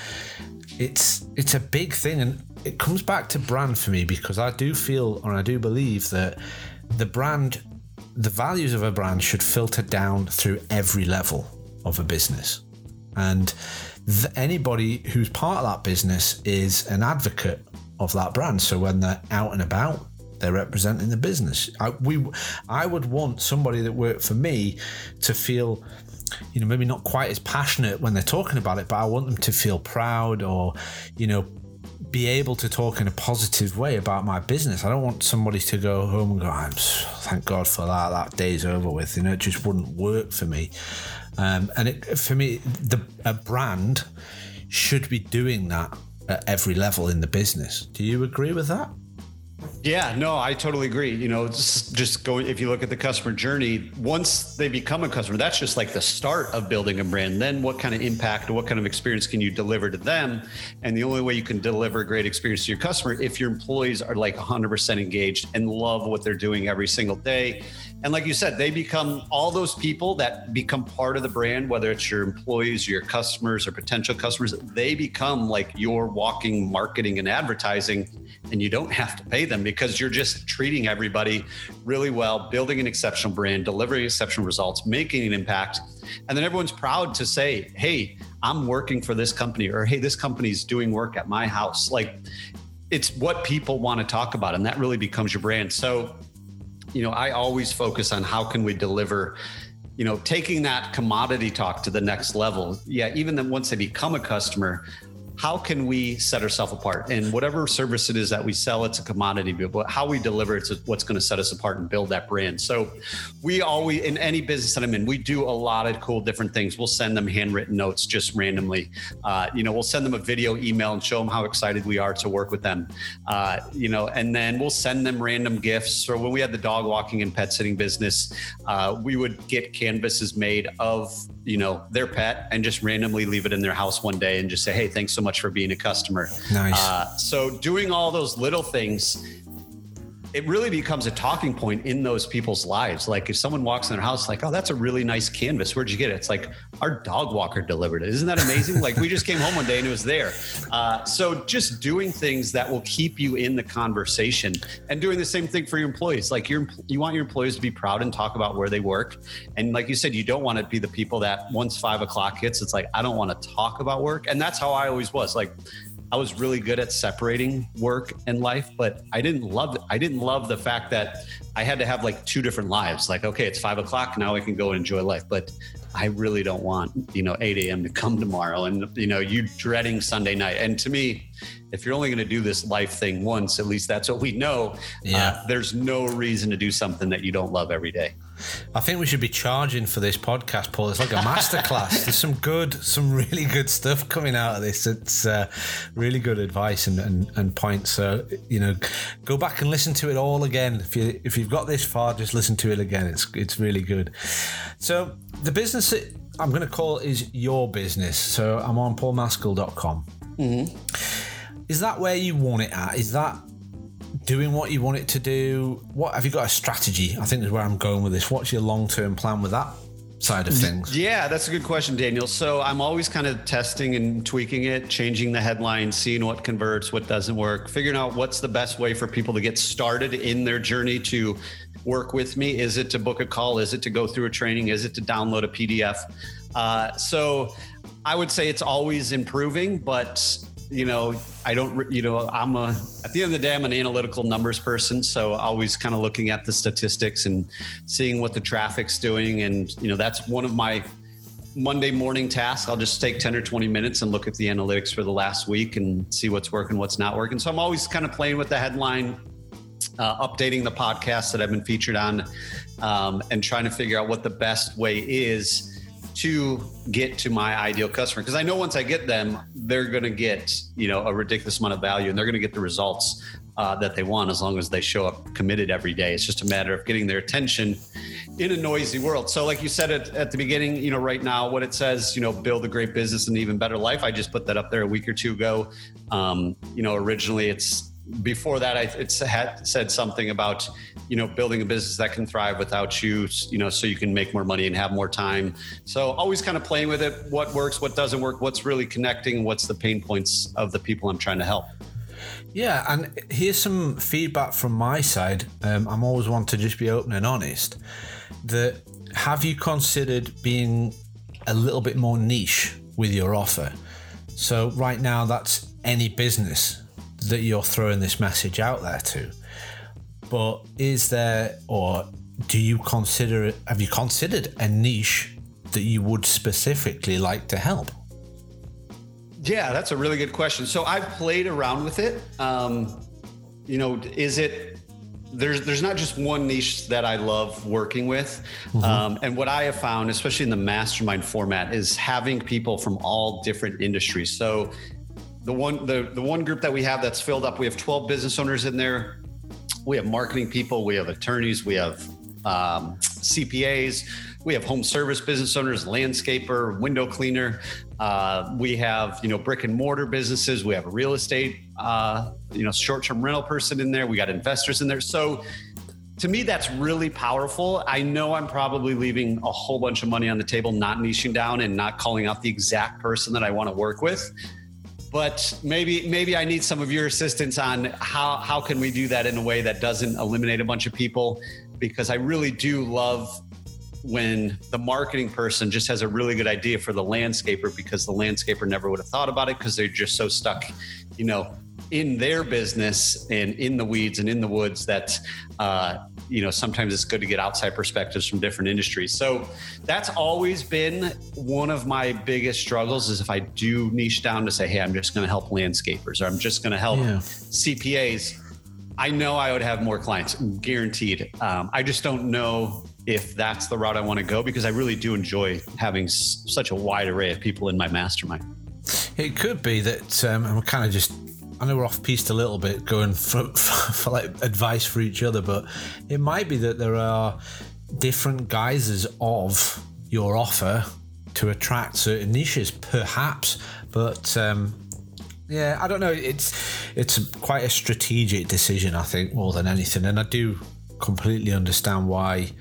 it's it's a big thing and it comes back to brand for me because I do feel or I do believe that the brand, the values of a brand should filter down through every level of a business. And th- anybody who's part of that business is an advocate of that brand. So when they're out and about, they're representing the business. I, we, I would want somebody that worked for me to feel you know, maybe not quite as passionate when they're talking about it, but I want them to feel proud or, you know, be able to talk in a positive way about my business. I don't want somebody to go home and go, I'm thank God for that. That day's over with. You know, it just wouldn't work for me. Um, and it, for me, the a brand should be doing that at every level in the business. Do you agree with that? Yeah, no, I totally agree. You know, just, go if you look at the customer journey, once they become a customer, that's just like the start of building a brand. Then what kind of impact what kind of experience can you deliver to them? And the only way you can deliver a great experience to your customer if your employees are like 100% engaged and love what they're doing every single day. And like you said, they become all those people that become part of the brand, whether it's your employees, your customers, or potential customers, they become like your walking marketing and advertising and you don't have to pay them because you're just treating everybody really well, building an exceptional brand, delivering exceptional results, making an impact. And then everyone's proud to say, hey, I'm working for this company, or hey, this company's doing work at my house. Like it's what people want to talk about, and that really becomes your brand. So, you know, I always focus on how can we deliver you know taking that commodity talk to the next level yeah even then once they become a customer how can we set ourselves apart? And whatever service it is that we sell, it's a commodity, but how we deliver it's what's going to set us apart and build that brand. So we always, in any business that I'm in, we do a lot of cool different things. We'll send them handwritten notes just randomly. Uh, you know, we'll send them a video email and show them how excited we are to work with them. Uh, you know, and then we'll send them random gifts. So when we had the dog walking and pet sitting business, uh, we would get canvases made of you know their pet and just randomly leave it in their house one day and just say hey thanks so much for being a customer. Nice. Uh, so doing all those little things it really becomes a talking point in those people's lives. Like if someone walks in their house, like, oh, that's a really nice canvas. Where'd you get it? It's like our dog walker delivered it. Isn't that amazing? like we just came home one day and it was there. Uh, so just doing things that will keep you in the conversation and doing the same thing for your employees. Like you you want your employees to be proud and talk about where they work. And like you said, you don't want to be the people that once five o'clock hits, it's like, I don't want to talk about work. And that's how I always was. Like I was really good at separating work and life, but I didn't love I didn't love the fact that I had to have like two different lives. Like, okay, it's five o'clock now, I can go and enjoy life, but I really don't want you know 8 a.m. to come tomorrow, and you know you dreading Sunday night. And to me, if you're only going to do this life thing once, at least that's what we know. Yeah. Uh, there's no reason to do something that you don't love every day. I think we should be charging for this podcast, Paul. It's like a masterclass. There's some good, some really good stuff coming out of this. It's uh, really good advice and, and, and points. So you know, go back and listen to it all again. If you if you've got this far, just listen to it again. It's it's really good. So the business that I'm going to call is your business. So I'm on paulmaskell.com. Mm-hmm is that where you want it at? Is that doing what you want it to do? What have you got a strategy? I think is where I'm going with this. What's your long term plan with that? side of things? Yeah, that's a good question, Daniel. So I'm always kind of testing and tweaking it, changing the headline, seeing what converts, what doesn't work, figuring out what's the best way for people to get started in their journey to work with me. Is it to book a call? Is it to go through a training? Is it to download a PDF? Uh, so I would say it's always improving, but you know, I don't, you know, I'm a, at the end of the day, I'm an analytical numbers person. So always kind of looking at the statistics and seeing what the traffic's doing. And, you know, that's one of my Monday morning tasks. I'll just take 10 or 20 minutes and look at the analytics for the last week and see what's working, what's not working. So I'm always kind of playing with the headline, uh, updating the podcast that I've been featured on, um, and trying to figure out what the best way is to get to my ideal customer because I know once I get them, they're going to get you know a ridiculous amount of value and they're going to get the results uh, that they want as long as they show up committed every day. It's just a matter of getting their attention in a noisy world. So, like you said at, at the beginning, you know, right now, what it says, you know, build a great business and even better life. I just put that up there a week or two ago. Um, you know, originally it's before that, I, it had said something about, you know, building a business that can thrive without you, you know, so you can make more money and have more time. So always kind of playing with it. What works, what doesn't work, what's really connecting, what's the pain points of the people I'm trying to help. Yeah, and here's some feedback from my side. Um, I'm always one to just be open and honest. That have you considered being a little bit more niche with your offer? So right now, that's any business that you're throwing this message out there to. But is there, or do you consider, have you considered a niche that you would specifically like to help? Yeah, that's a really good question. So I've played around with it. Um, you know, is it there's there's not just one niche that I love working with, mm-hmm. um, and what I have found, especially in the mastermind format, is having people from all different industries. So the one the the one group that we have that's filled up, we have 12 business owners in there. We have marketing people, we have attorneys, we have um, CPAs, we have home service business owners, landscaper, window cleaner. Uh, we have you know brick and mortar businesses. We have a real estate uh, you know short term rental person in there. We got investors in there. So to me, that's really powerful. I know I'm probably leaving a whole bunch of money on the table, not niching down and not calling out the exact person that I want to work with. But maybe maybe I need some of your assistance on how how can we do that in a way that doesn't eliminate a bunch of people? Because I really do love when the marketing person just has a really good idea for the landscaper because the landscaper never would have thought about it because they're just so stuck, you know, in their business and in the weeds and in the woods that uh, you know sometimes it's good to get outside perspectives from different industries. So that's always been one of my biggest struggles is if i do niche down to say hey i'm just going to help landscapers or i'm just going to help yeah. cpas i know i would have more clients guaranteed. Um, i just don't know if that's the route i want to go because i really do enjoy having s- such a wide array of people in my mastermind. It could be that um, i'm kind of just I know we're off piste a little bit going for, for, for, like advice for each other, but it might be that there are different guises of your offer to attract certain niches, perhaps. But um, yeah, I don't know. It's it's quite a strategic decision, I think, more than anything, and I do completely understand why.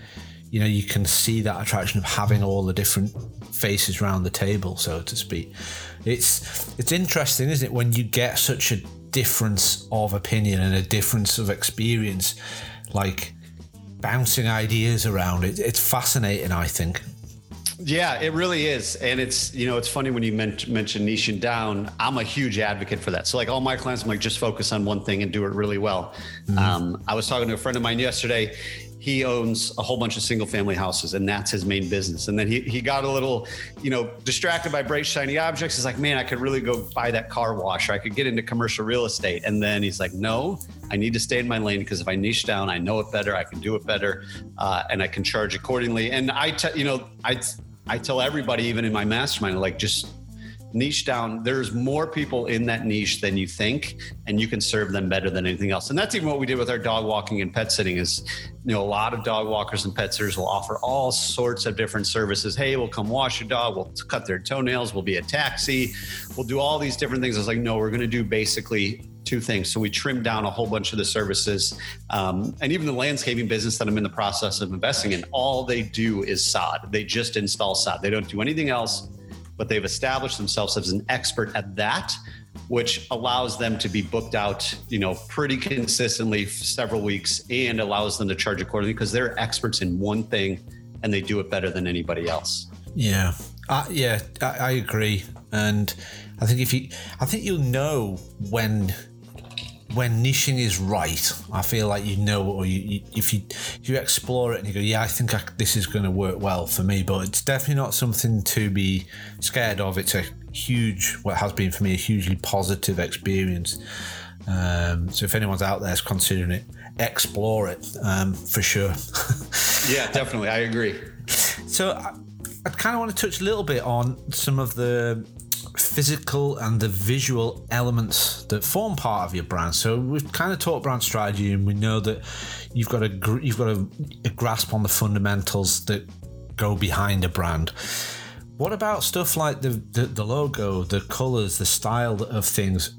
You know, you can see that attraction of having all the different faces around the table, so to speak. It's it's interesting, isn't it, when you get such a difference of opinion and a difference of experience, like bouncing ideas around. It, it's fascinating, I think. Yeah, it really is. And it's, you know, it's funny when you mention niching down. I'm a huge advocate for that. So, like all my clients, I'm like, just focus on one thing and do it really well. Mm-hmm. Um, I was talking to a friend of mine yesterday he owns a whole bunch of single family houses and that's his main business. And then he, he got a little, you know, distracted by bright, shiny objects. He's like, man, I could really go buy that car wash or I could get into commercial real estate. And then he's like, no, I need to stay in my lane because if I niche down, I know it better, I can do it better, uh, and I can charge accordingly. And I, te- you know, I, I tell everybody, even in my mastermind, like just niche down there's more people in that niche than you think and you can serve them better than anything else and that's even what we did with our dog walking and pet sitting is you know a lot of dog walkers and pet sitters will offer all sorts of different services hey we'll come wash your dog we'll cut their toenails we'll be a taxi we'll do all these different things i was like no we're going to do basically two things. So we trimmed down a whole bunch of the services, um, and even the landscaping business that I'm in the process of investing in. All they do is sod. They just install sod. They don't do anything else but they've established themselves as an expert at that which allows them to be booked out you know pretty consistently several weeks and allows them to charge accordingly because they're experts in one thing and they do it better than anybody else. Yeah. Uh, yeah I, I agree. And i think if you i think you'll know when when niching is right, I feel like you know, or you, you, if you if you explore it and you go, yeah, I think I, this is going to work well for me. But it's definitely not something to be scared of. It's a huge, what has been for me, a hugely positive experience. Um, so if anyone's out there is considering it, explore it um, for sure. yeah, definitely, I agree. So I, I kind of want to touch a little bit on some of the physical and the visual elements that form part of your brand. So we've kind of talked brand strategy, and we know that you've got a you've got a, a grasp on the fundamentals that go behind a brand. What about stuff like the, the, the logo, the colors, the style of things?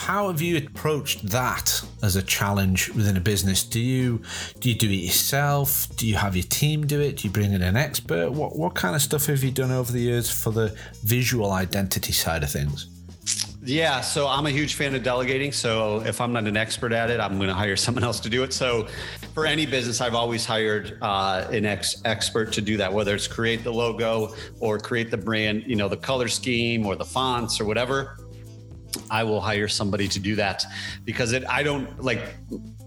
How have you approached that as a challenge within a business? Do you do you do it yourself? Do you have your team do it? Do you bring in an expert? What what kind of stuff have you done over the years for the visual identity side of things? Yeah, so I'm a huge fan of delegating. So if I'm not an expert at it, I'm going to hire someone else to do it. So for any business, I've always hired uh, an ex- expert to do that, whether it's create the logo or create the brand, you know, the color scheme or the fonts or whatever. I will hire somebody to do that because it I don't like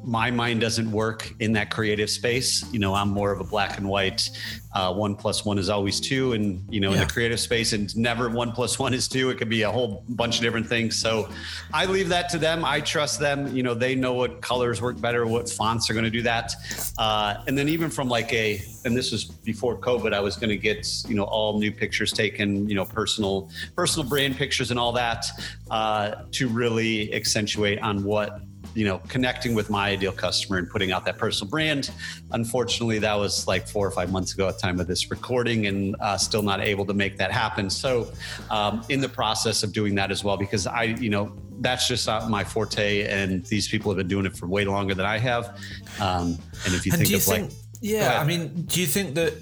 my mind doesn't work in that creative space. You know, I'm more of a black and white. Uh, one plus one is always two, and you know, yeah. in the creative space, and never one plus one is two. It could be a whole bunch of different things. So, I leave that to them. I trust them. You know, they know what colors work better, what fonts are going to do that. Uh, and then even from like a, and this was before COVID, I was going to get you know all new pictures taken, you know, personal personal brand pictures and all that uh, to really accentuate on what you know connecting with my ideal customer and putting out that personal brand. Unfortunately that was like four or five months ago at the time of this recording and uh, still not able to make that happen. So um, in the process of doing that as well because i you know that's just not my forte and these people have been doing it for way longer than i have. Um, and if you and think you of think, like yeah i mean do you think that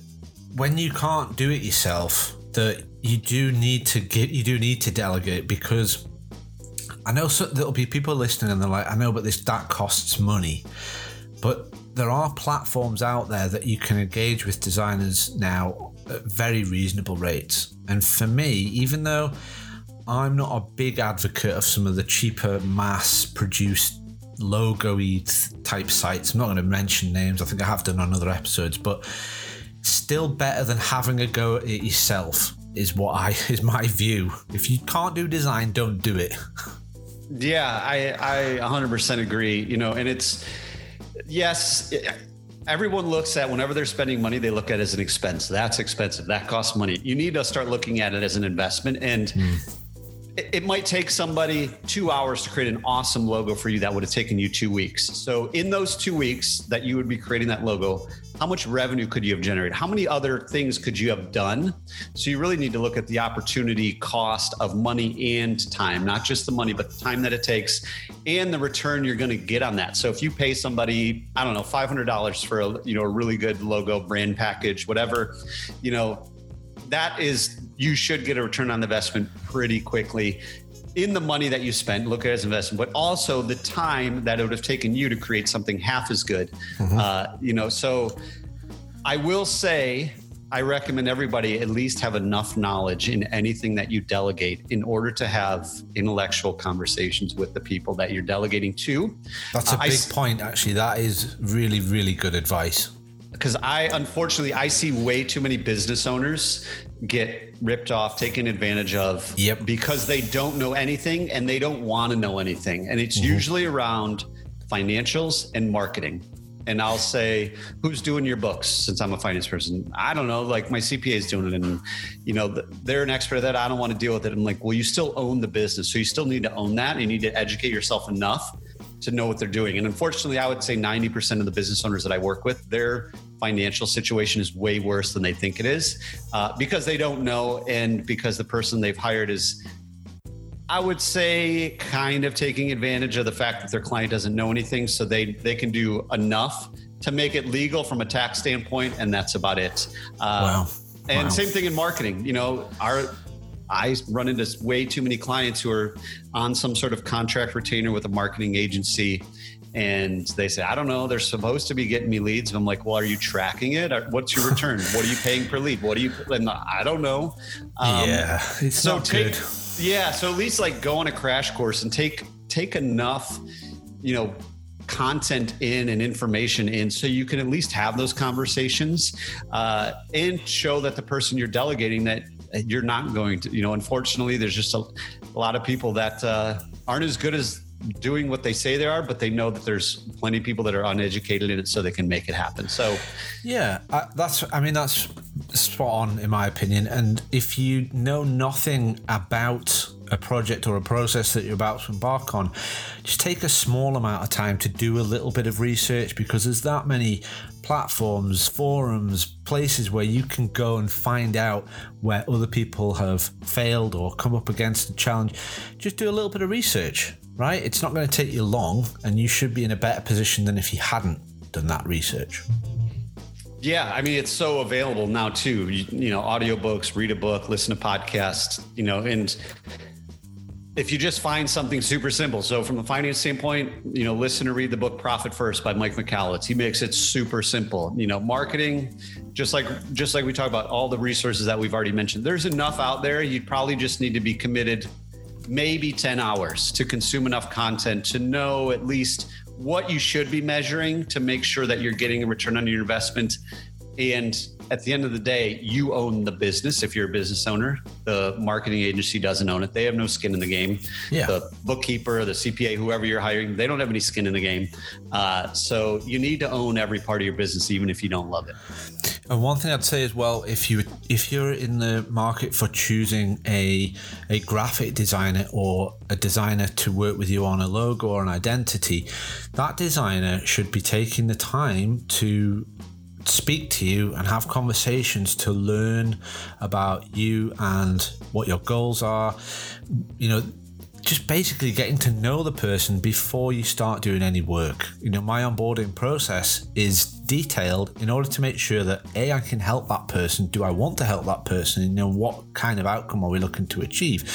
when you can't do it yourself that you do need to get you do need to delegate because I know so, there'll be people listening and they're like, I know, but this that costs money. But there are platforms out there that you can engage with designers now at very reasonable rates. And for me, even though I'm not a big advocate of some of the cheaper mass produced logo type sites, I'm not going to mention names, I think I have done on other episodes, but still better than having a go at it yourself is what I is my view. If you can't do design, don't do it. Yeah, I I 100% agree. You know, and it's yes. everyone looks at whenever they're spending money, they look at it as an expense. That's expensive. That costs money. You need to start looking at it as an investment. And mm it might take somebody two hours to create an awesome logo for you that would have taken you two weeks. So, in those two weeks that you would be creating that logo, how much revenue could you have generated? How many other things could you have done? So, you really need to look at the opportunity cost of money and time, not just the money, but the time that it takes and the return you're going to get on that. So, if you pay somebody, I don't know, $500 for a, you know, a really good logo, brand package, whatever, you know, that is you should get a return on investment pretty quickly in the money that you spent, look at it as investment, but also the time that it would have taken you to create something half as good. Mm-hmm. Uh, you know, so I will say I recommend everybody at least have enough knowledge in anything that you delegate in order to have intellectual conversations with the people that you're delegating to. That's a uh, big I, point, actually. That is really, really good advice because I unfortunately I see way too many business owners get ripped off, taken advantage of yep. because they don't know anything and they don't want to know anything. And it's mm-hmm. usually around financials and marketing. And I'll say, who's doing your books? Since I'm a finance person, I don't know. Like my CPA is doing it, and you know they're an expert at that. I don't want to deal with it. I'm like, well, you still own the business, so you still need to own that. And you need to educate yourself enough to know what they're doing. And unfortunately, I would say 90% of the business owners that I work with, their financial situation is way worse than they think it is uh, because they don't know and because the person they've hired is. I would say kind of taking advantage of the fact that their client doesn't know anything, so they they can do enough to make it legal from a tax standpoint, and that's about it. Uh, wow. And wow. same thing in marketing. You know, our I run into way too many clients who are on some sort of contract retainer with a marketing agency. And they say, I don't know, they're supposed to be getting me leads. And I'm like, well, are you tracking it? What's your return? what are you paying per lead? What are you, and I don't know. Um, yeah, it's so not take, good. Yeah. So at least like go on a crash course and take, take enough, you know, content in and information in so you can at least have those conversations uh, and show that the person you're delegating that you're not going to, you know, unfortunately, there's just a, a lot of people that uh, aren't as good as doing what they say they are, but they know that there's plenty of people that are uneducated in it, so they can make it happen. So, yeah, I, that's. I mean, that's spot on in my opinion. And if you know nothing about a project or a process that you're about to embark on, just take a small amount of time to do a little bit of research because there's that many platforms, forums, places where you can go and find out where other people have failed or come up against a challenge. Just do a little bit of research, right? It's not going to take you long, and you should be in a better position than if you hadn't done that research. Yeah, I mean it's so available now too. You, you know, audiobooks, read a book, listen to podcasts, you know, and if you just find something super simple. So from a finance standpoint, you know, listen or read the book Profit First by Mike Michalowicz. He makes it super simple. You know, marketing, just like just like we talk about all the resources that we've already mentioned. There's enough out there. You'd probably just need to be committed maybe 10 hours to consume enough content to know at least what you should be measuring to make sure that you're getting a return on your investment. And at the end of the day, you own the business if you're a business owner. The marketing agency doesn't own it. They have no skin in the game. Yeah. The bookkeeper, the CPA, whoever you're hiring, they don't have any skin in the game. Uh, so you need to own every part of your business, even if you don't love it. And one thing I'd say as well, if you if you're in the market for choosing a a graphic designer or a designer to work with you on a logo or an identity, that designer should be taking the time to speak to you and have conversations to learn about you and what your goals are. You know, just basically getting to know the person before you start doing any work. You know, my onboarding process is detailed in order to make sure that A, I can help that person. Do I want to help that person? You know, what kind of outcome are we looking to achieve?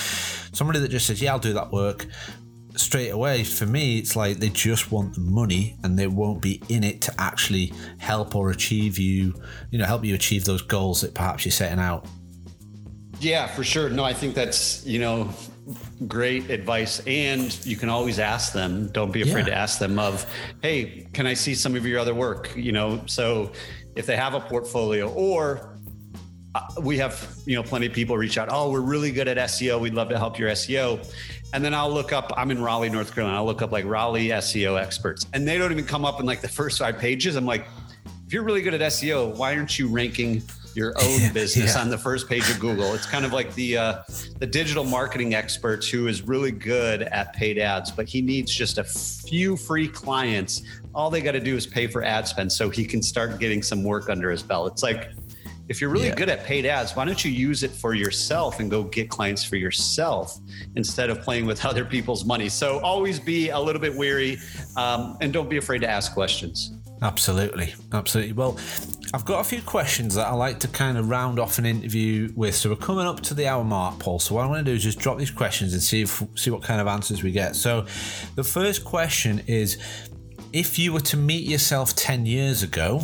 Somebody that just says, Yeah, I'll do that work straight away for me it's like they just want the money and they won't be in it to actually help or achieve you you know help you achieve those goals that perhaps you're setting out. Yeah for sure. No i think that's you know great advice. And you can always ask them. Don't be afraid yeah. to ask them of hey can i see some of your other work? You know so if they have a portfolio or uh, we have you know plenty of people reach out oh we're really good at seo we'd love to help your seo and then I'll look up, I'm in Raleigh, North Carolina. I'll look up like Raleigh SEO experts. And they don't even come up in like the first five pages. I'm like, if you're really good at SEO, why aren't you ranking your own business yeah. on the first page of Google? It's kind of like the uh, the digital marketing expert who is really good at paid ads, but he needs just a few free clients. All they got to do is pay for ad spend so he can start getting some work under his belt. It's like if you're really yeah. good at paid ads, why don't you use it for yourself and go get clients for yourself instead of playing with other people's money? So always be a little bit weary um, and don't be afraid to ask questions. Absolutely. Absolutely. Well, I've got a few questions that I like to kind of round off an interview with. So we're coming up to the hour mark, Paul. So what I'm going to do is just drop these questions and see if see what kind of answers we get. So the first question is if you were to meet yourself 10 years ago,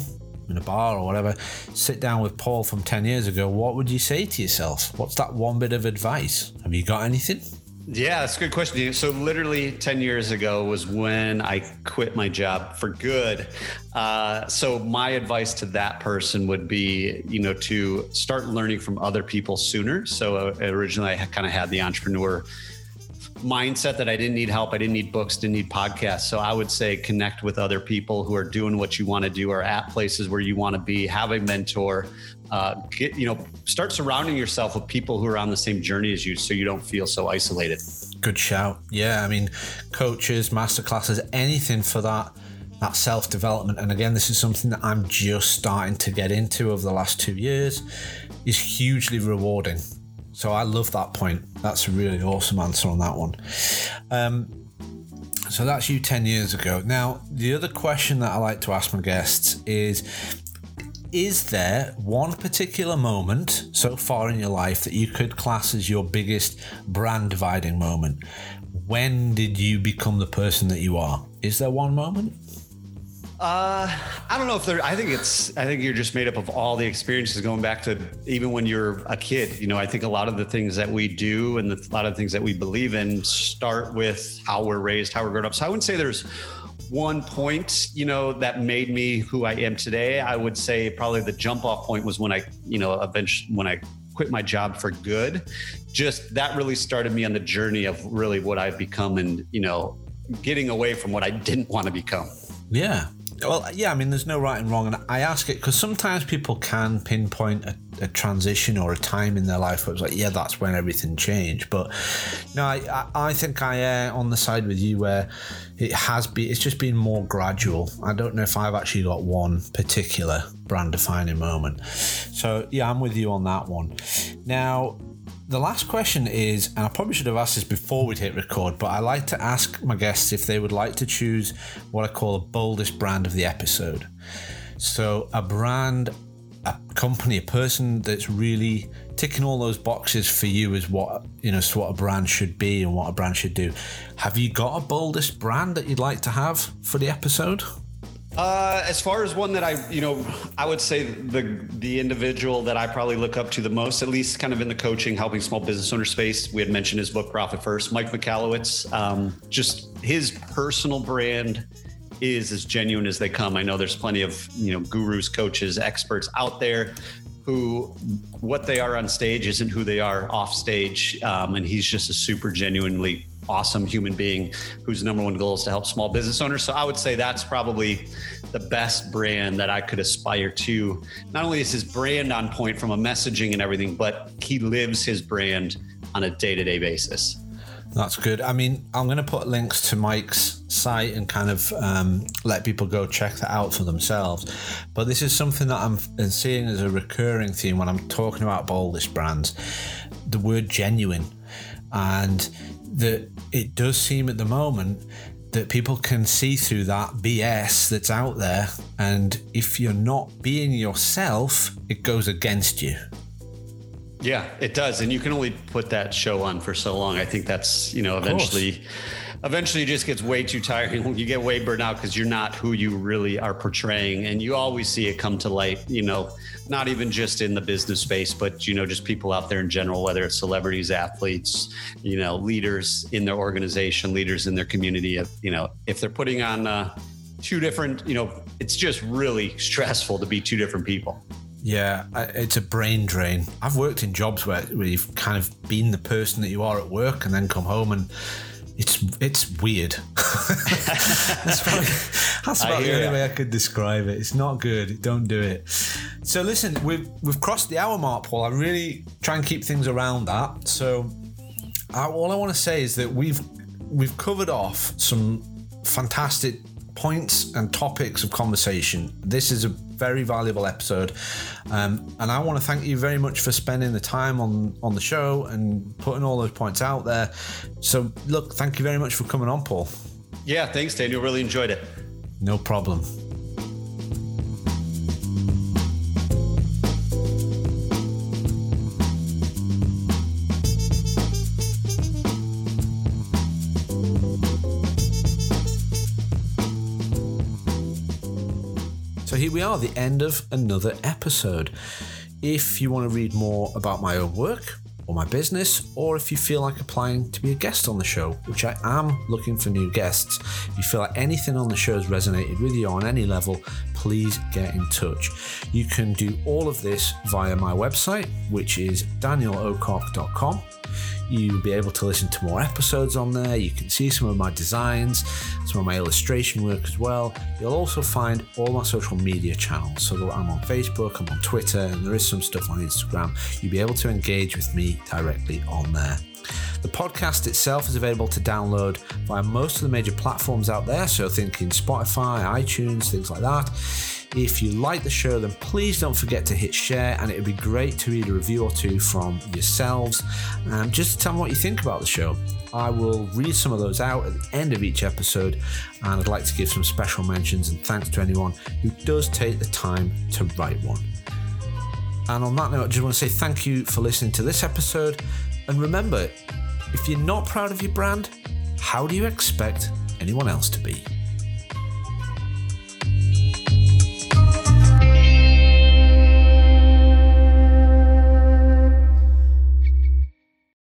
in a bar or whatever, sit down with Paul from 10 years ago, what would you say to yourself? What's that one bit of advice? Have you got anything? Yeah, that's a good question. So, literally 10 years ago was when I quit my job for good. Uh, so, my advice to that person would be, you know, to start learning from other people sooner. So, uh, originally, I kind of had the entrepreneur mindset that I didn't need help. I didn't need books, didn't need podcasts. So I would say connect with other people who are doing what you want to do or at places where you want to be. Have a mentor. Uh, get, you know, start surrounding yourself with people who are on the same journey as you, so you don't feel so isolated. Good shout. Yeah, I mean, coaches, masterclasses, anything for that that self development. And again, this is something that I'm just starting to get into over the last two years. Is hugely rewarding so I love that point. That's a really awesome answer on that one. Um, so that's you 10 years ago. Now, the other question that I like to ask my guests is Is there one particular moment so far in your life that you could class as your biggest brand dividing moment? When did you become the person that you are? Is there one moment? Uh, I don't know if there. I think it's. I think you're just made up of all the experiences going back to even when you're a kid. You know, I think a lot of the things that we do and the, a lot of things that we believe in start with how we're raised, how we're grown up. So I wouldn't say there's one point, you know, that made me who I am today. I would say probably the jump off point was when I, you know, eventually when I quit my job for good. Just that really started me on the journey of really what I've become and, you know, getting away from what I didn't want to become. Yeah, well, yeah, I mean, there's no right and wrong, and I ask it because sometimes people can pinpoint a, a, transition or a time in their life where it's like, yeah, that's when everything changed. But no, I, I think I err on the side with you where it has been, it's just been more gradual. I don't know if I've actually got one particular brand defining moment. So yeah, I'm with you on that one. Now, the last question is, and I probably should have asked this before we'd hit record, but I like to ask my guests if they would like to choose what I call a boldest brand of the episode. So, a brand, a company, a person that's really ticking all those boxes for you is what you know, what a brand should be and what a brand should do. Have you got a boldest brand that you'd like to have for the episode? Uh, as far as one that I, you know, I would say the the individual that I probably look up to the most, at least kind of in the coaching, helping small business owner space. We had mentioned his book Profit First, Mike Michalowicz. Um, just his personal brand is as genuine as they come. I know there's plenty of you know gurus, coaches, experts out there who what they are on stage isn't who they are off stage, um, and he's just a super genuinely awesome human being whose number one goal is to help small business owners. So I would say that's probably the best brand that I could aspire to. Not only is his brand on point from a messaging and everything, but he lives his brand on a day to day basis. That's good. I mean, I'm going to put links to Mike's site and kind of um, let people go check that out for themselves. But this is something that I'm seeing as a recurring theme when I'm talking about Boldest brands the word genuine. And that it does seem at the moment that people can see through that BS that's out there. And if you're not being yourself, it goes against you. Yeah, it does. And you can only put that show on for so long. I think that's, you know, eventually eventually it just gets way too tiring. You get way burned out because you're not who you really are portraying. And you always see it come to light, you know, not even just in the business space, but, you know, just people out there in general, whether it's celebrities, athletes, you know, leaders in their organization, leaders in their community. You know, if they're putting on uh, two different, you know, it's just really stressful to be two different people. Yeah, it's a brain drain. I've worked in jobs where, where you've kind of been the person that you are at work and then come home and it's it's weird. that's, probably, that's about the only way I could describe it. It's not good. Don't do it. So listen, we've we've crossed the hour mark, Paul. I really try and keep things around that. So uh, all I want to say is that we've we've covered off some fantastic points and topics of conversation. This is a very valuable episode, um, and I want to thank you very much for spending the time on on the show and putting all those points out there. So, look, thank you very much for coming on, Paul. Yeah, thanks, Daniel. Really enjoyed it. No problem. Are, the end of another episode. If you want to read more about my own work or my business, or if you feel like applying to be a guest on the show, which I am looking for new guests, if you feel like anything on the show has resonated with you on any level, please get in touch. You can do all of this via my website, which is danielocock.com. You'll be able to listen to more episodes on there. You can see some of my designs, some of my illustration work as well. You'll also find all my social media channels. So I'm on Facebook, I'm on Twitter, and there is some stuff on Instagram. You'll be able to engage with me directly on there. The podcast itself is available to download via most of the major platforms out there, so thinking Spotify, iTunes, things like that. If you like the show, then please don't forget to hit share, and it would be great to read a review or two from yourselves and just tell me what you think about the show. I will read some of those out at the end of each episode, and I'd like to give some special mentions and thanks to anyone who does take the time to write one. And on that note, I just want to say thank you for listening to this episode. And remember, if you're not proud of your brand, how do you expect anyone else to be?